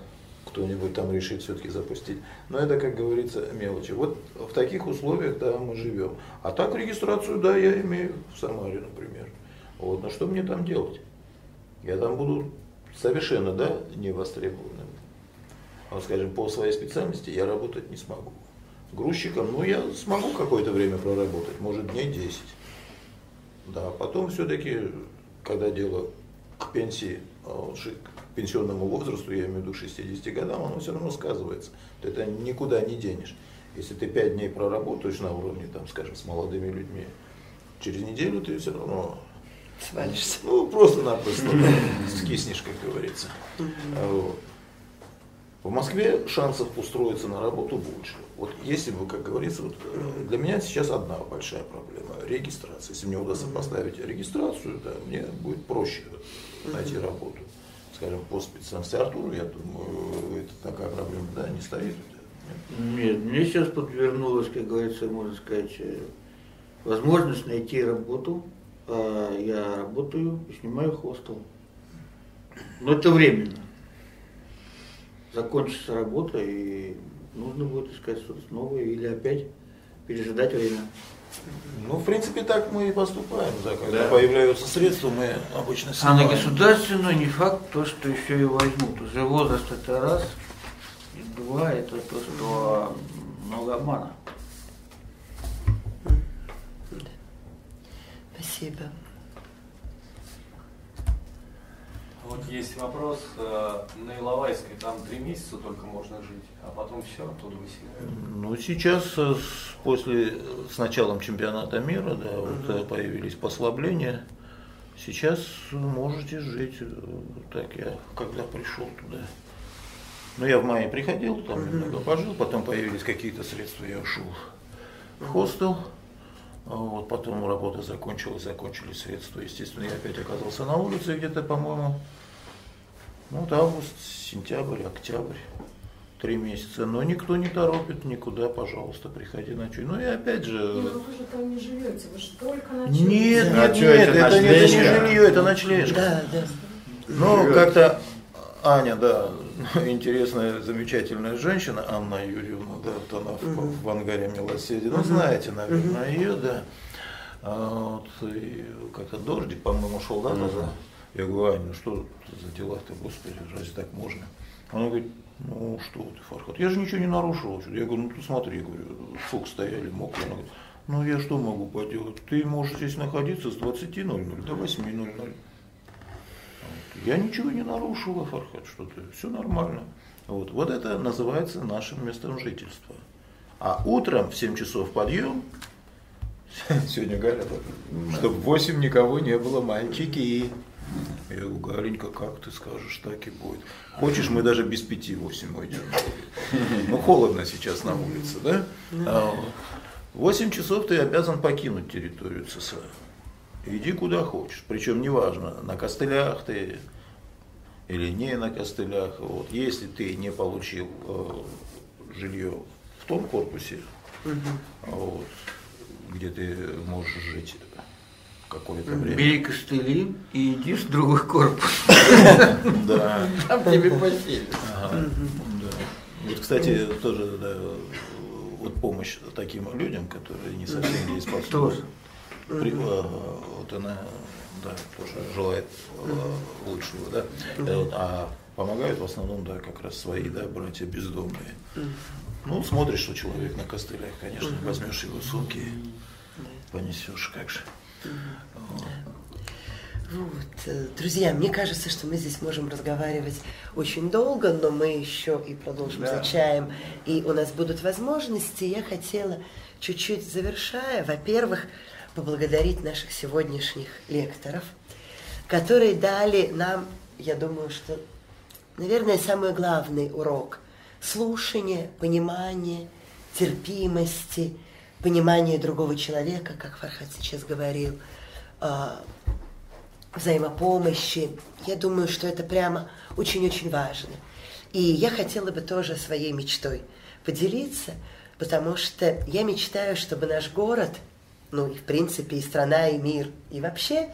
кто-нибудь там решит все-таки запустить. Но это, как говорится, мелочи. Вот в таких условиях, да, мы живем. А так регистрацию, да, я имею в Самаре, например. Вот, но что мне там делать? Я там буду совершенно, да, невостребованным. Вот, скажем, по своей специальности я работать не смогу. Грузчиком, ну, я смогу какое-то время проработать, может, дней 10. Да, потом все-таки, когда дело к пенсии, а вот, ши- к пенсионному возрасту, я имею в виду 60 годам, оно все равно сказывается. Это никуда не денешь. Если ты пять дней проработаешь на уровне, там, скажем, с молодыми людьми, через неделю ты все равно Свалишься. ну, просто-напросто скиснешь, как говорится. Вот. В Москве шансов устроиться на работу больше. Вот если бы, как говорится, вот, э, для меня сейчас одна большая проблема – регистрация. Если мне удастся поставить регистрацию, да, мне будет проще найти работу. Скажем, по специальности Артура, я думаю, это такая проблема, да, не стоит. Нет, мне сейчас подвернулась, как говорится, можно сказать, э, возможность найти работу. А Я работаю и снимаю хостел. Но это временно. Закончится работа и нужно будет искать что-то новое или опять пережидать время. Ну, в принципе, так мы и поступаем, да, когда Да. появляются средства, мы обычно А на снимаем. государственную не факт то, что еще и возьмут. Уже возраст это раз, и два это то, что много обмана. Спасибо. Вот есть вопрос, э, на Иловайской там три месяца только можно жить, а потом все, оттуда выселяют. Ну, сейчас э, после, с началом чемпионата мира, да, вот, э, появились послабления. Сейчас можете жить так, я когда пришел туда. Ну, я в мае приходил, там немного пожил, потом появились какие-то средства, я ушел в хостел. А Вот, потом работа закончилась, закончились средства. Естественно, я опять оказался на улице где-то, по-моему, ну, вот август, сентябрь, октябрь. Три месяца. Но никто не торопит никуда, пожалуйста, приходи ночуй. Ну и опять же. ну вы же там не живете, вы же только ночуете. Нет, А нет, чё, нет, это это, не- это не жилье, это ночлежка. Да, да. Ну, как-то Аня, да, интересная, замечательная женщина, Анна Юрьевна, да, вот она в, в ангаре милосердия. Ну, знаете, наверное, ее, да. А вот, как-то дождик, по-моему, шел, да, тогда? Я говорю, Аня, ну что за дела-то, господи, разве так можно? Она говорит, ну что ты, Фархат, я же ничего не нарушил. Я говорю, ну ты смотри, говорю, сколько стояли, мокрые. Она говорит, ну я что могу поделать? Ты можешь здесь находиться с 20.00 до 8.00. Я ничего не нарушила, Фархат, что ты, все нормально. Вот, вот это называется нашим местом жительства. А утром в 7 часов подъем, [laughs] сегодня говорят, чтобы в 8 никого не было, мальчики. Я говорю, Галенька, как ты скажешь, так и будет. Хочешь, мы даже без пяти восемь уйдем. Ну, холодно сейчас на улице, да? А, В 8 часов ты обязан покинуть территорию ЦСА. Иди куда хочешь. Причем неважно, на костылях ты или не на костылях. Вот. Если ты не получил э, жилье в том корпусе, вот, где ты можешь жить какое-то время. Бери костыли и иди в другой корпус. Да. Там тебе да. Вот, кстати, тоже вот помощь таким людям, которые не совсем дееспособны. Тоже. При- а, вот она, да, тоже желает а, лучшего, да. Э, А помогают в основном, да, как раз свои, да, братья бездомные. Ну, смотришь, что человек на костылях, конечно, возьмешь его сумки, понесешь, как же. Вот, э, друзья, мне кажется, что мы здесь можем разговаривать очень долго, но мы еще и продолжим за чаем, и у нас будут возможности. Я хотела, чуть-чуть завершая, во-первых, поблагодарить наших сегодняшних лекторов, которые дали нам, я думаю, что, наверное, самый главный урок – слушание, понимание, терпимости, понимание другого человека, как Фархад сейчас говорил, а, взаимопомощи. Я думаю, что это прямо очень-очень важно. И я хотела бы тоже своей мечтой поделиться, потому что я мечтаю, чтобы наш город, ну и в принципе и страна, и мир, и вообще,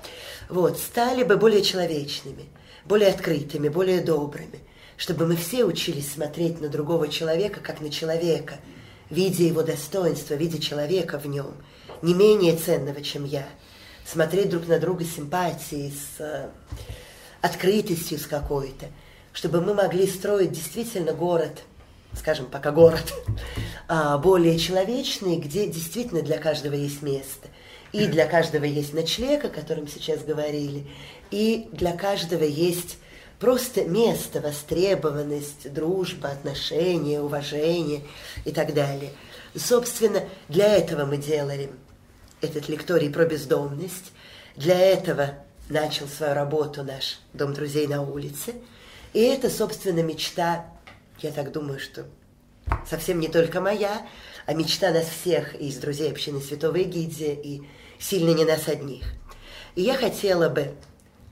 вот, стали бы более человечными, более открытыми, более добрыми, чтобы мы все учились смотреть на другого человека, как на человека, видя его достоинство, видя человека в нем, не менее ценного, чем я – смотреть друг на друга с симпатией, с э, открытостью с какой-то, чтобы мы могли строить действительно город, скажем, пока город, а, более человечный, где действительно для каждого есть место. И для каждого есть ночлег, о котором сейчас говорили, и для каждого есть просто место, востребованность, дружба, отношения, уважение и так далее. Собственно, для этого мы делали этот лекторий про бездомность. Для этого начал свою работу наш Дом друзей на улице. И это, собственно, мечта, я так думаю, что совсем не только моя, а мечта нас всех из друзей общины Святого Эгидия и сильно не нас одних. И я хотела бы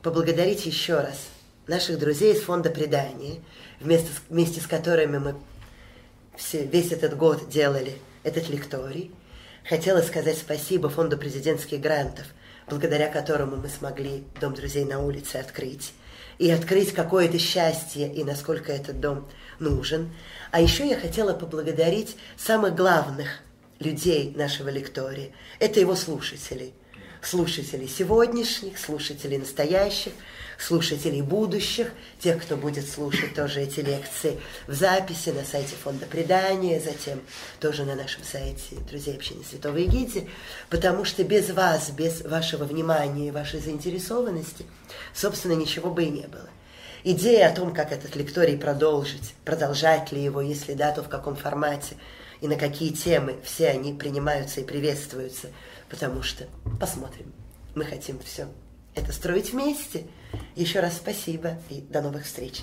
поблагодарить еще раз наших друзей из фонда предания, вместе вместе с которыми мы все, весь этот год делали этот лекторий. Хотела сказать спасибо фонду президентских грантов, благодаря которому мы смогли Дом друзей на улице открыть. И открыть какое-то счастье, и насколько этот дом нужен. А еще я хотела поблагодарить самых главных людей нашего лектория. Это его слушателей. Слушателей сегодняшних, слушателей настоящих, слушателей будущих, тех, кто будет слушать тоже эти лекции в записи на сайте Фонда предания, затем тоже на нашем сайте Друзей общины Святого Егиди, потому что без вас, без вашего внимания и вашей заинтересованности, собственно, ничего бы и не было. Идея о том, как этот лекторий продолжить, продолжать ли его, если да, то в каком формате и на какие темы, все они принимаются и приветствуются, потому что посмотрим. Мы хотим все это строить вместе. Еще раз спасибо и до новых встреч.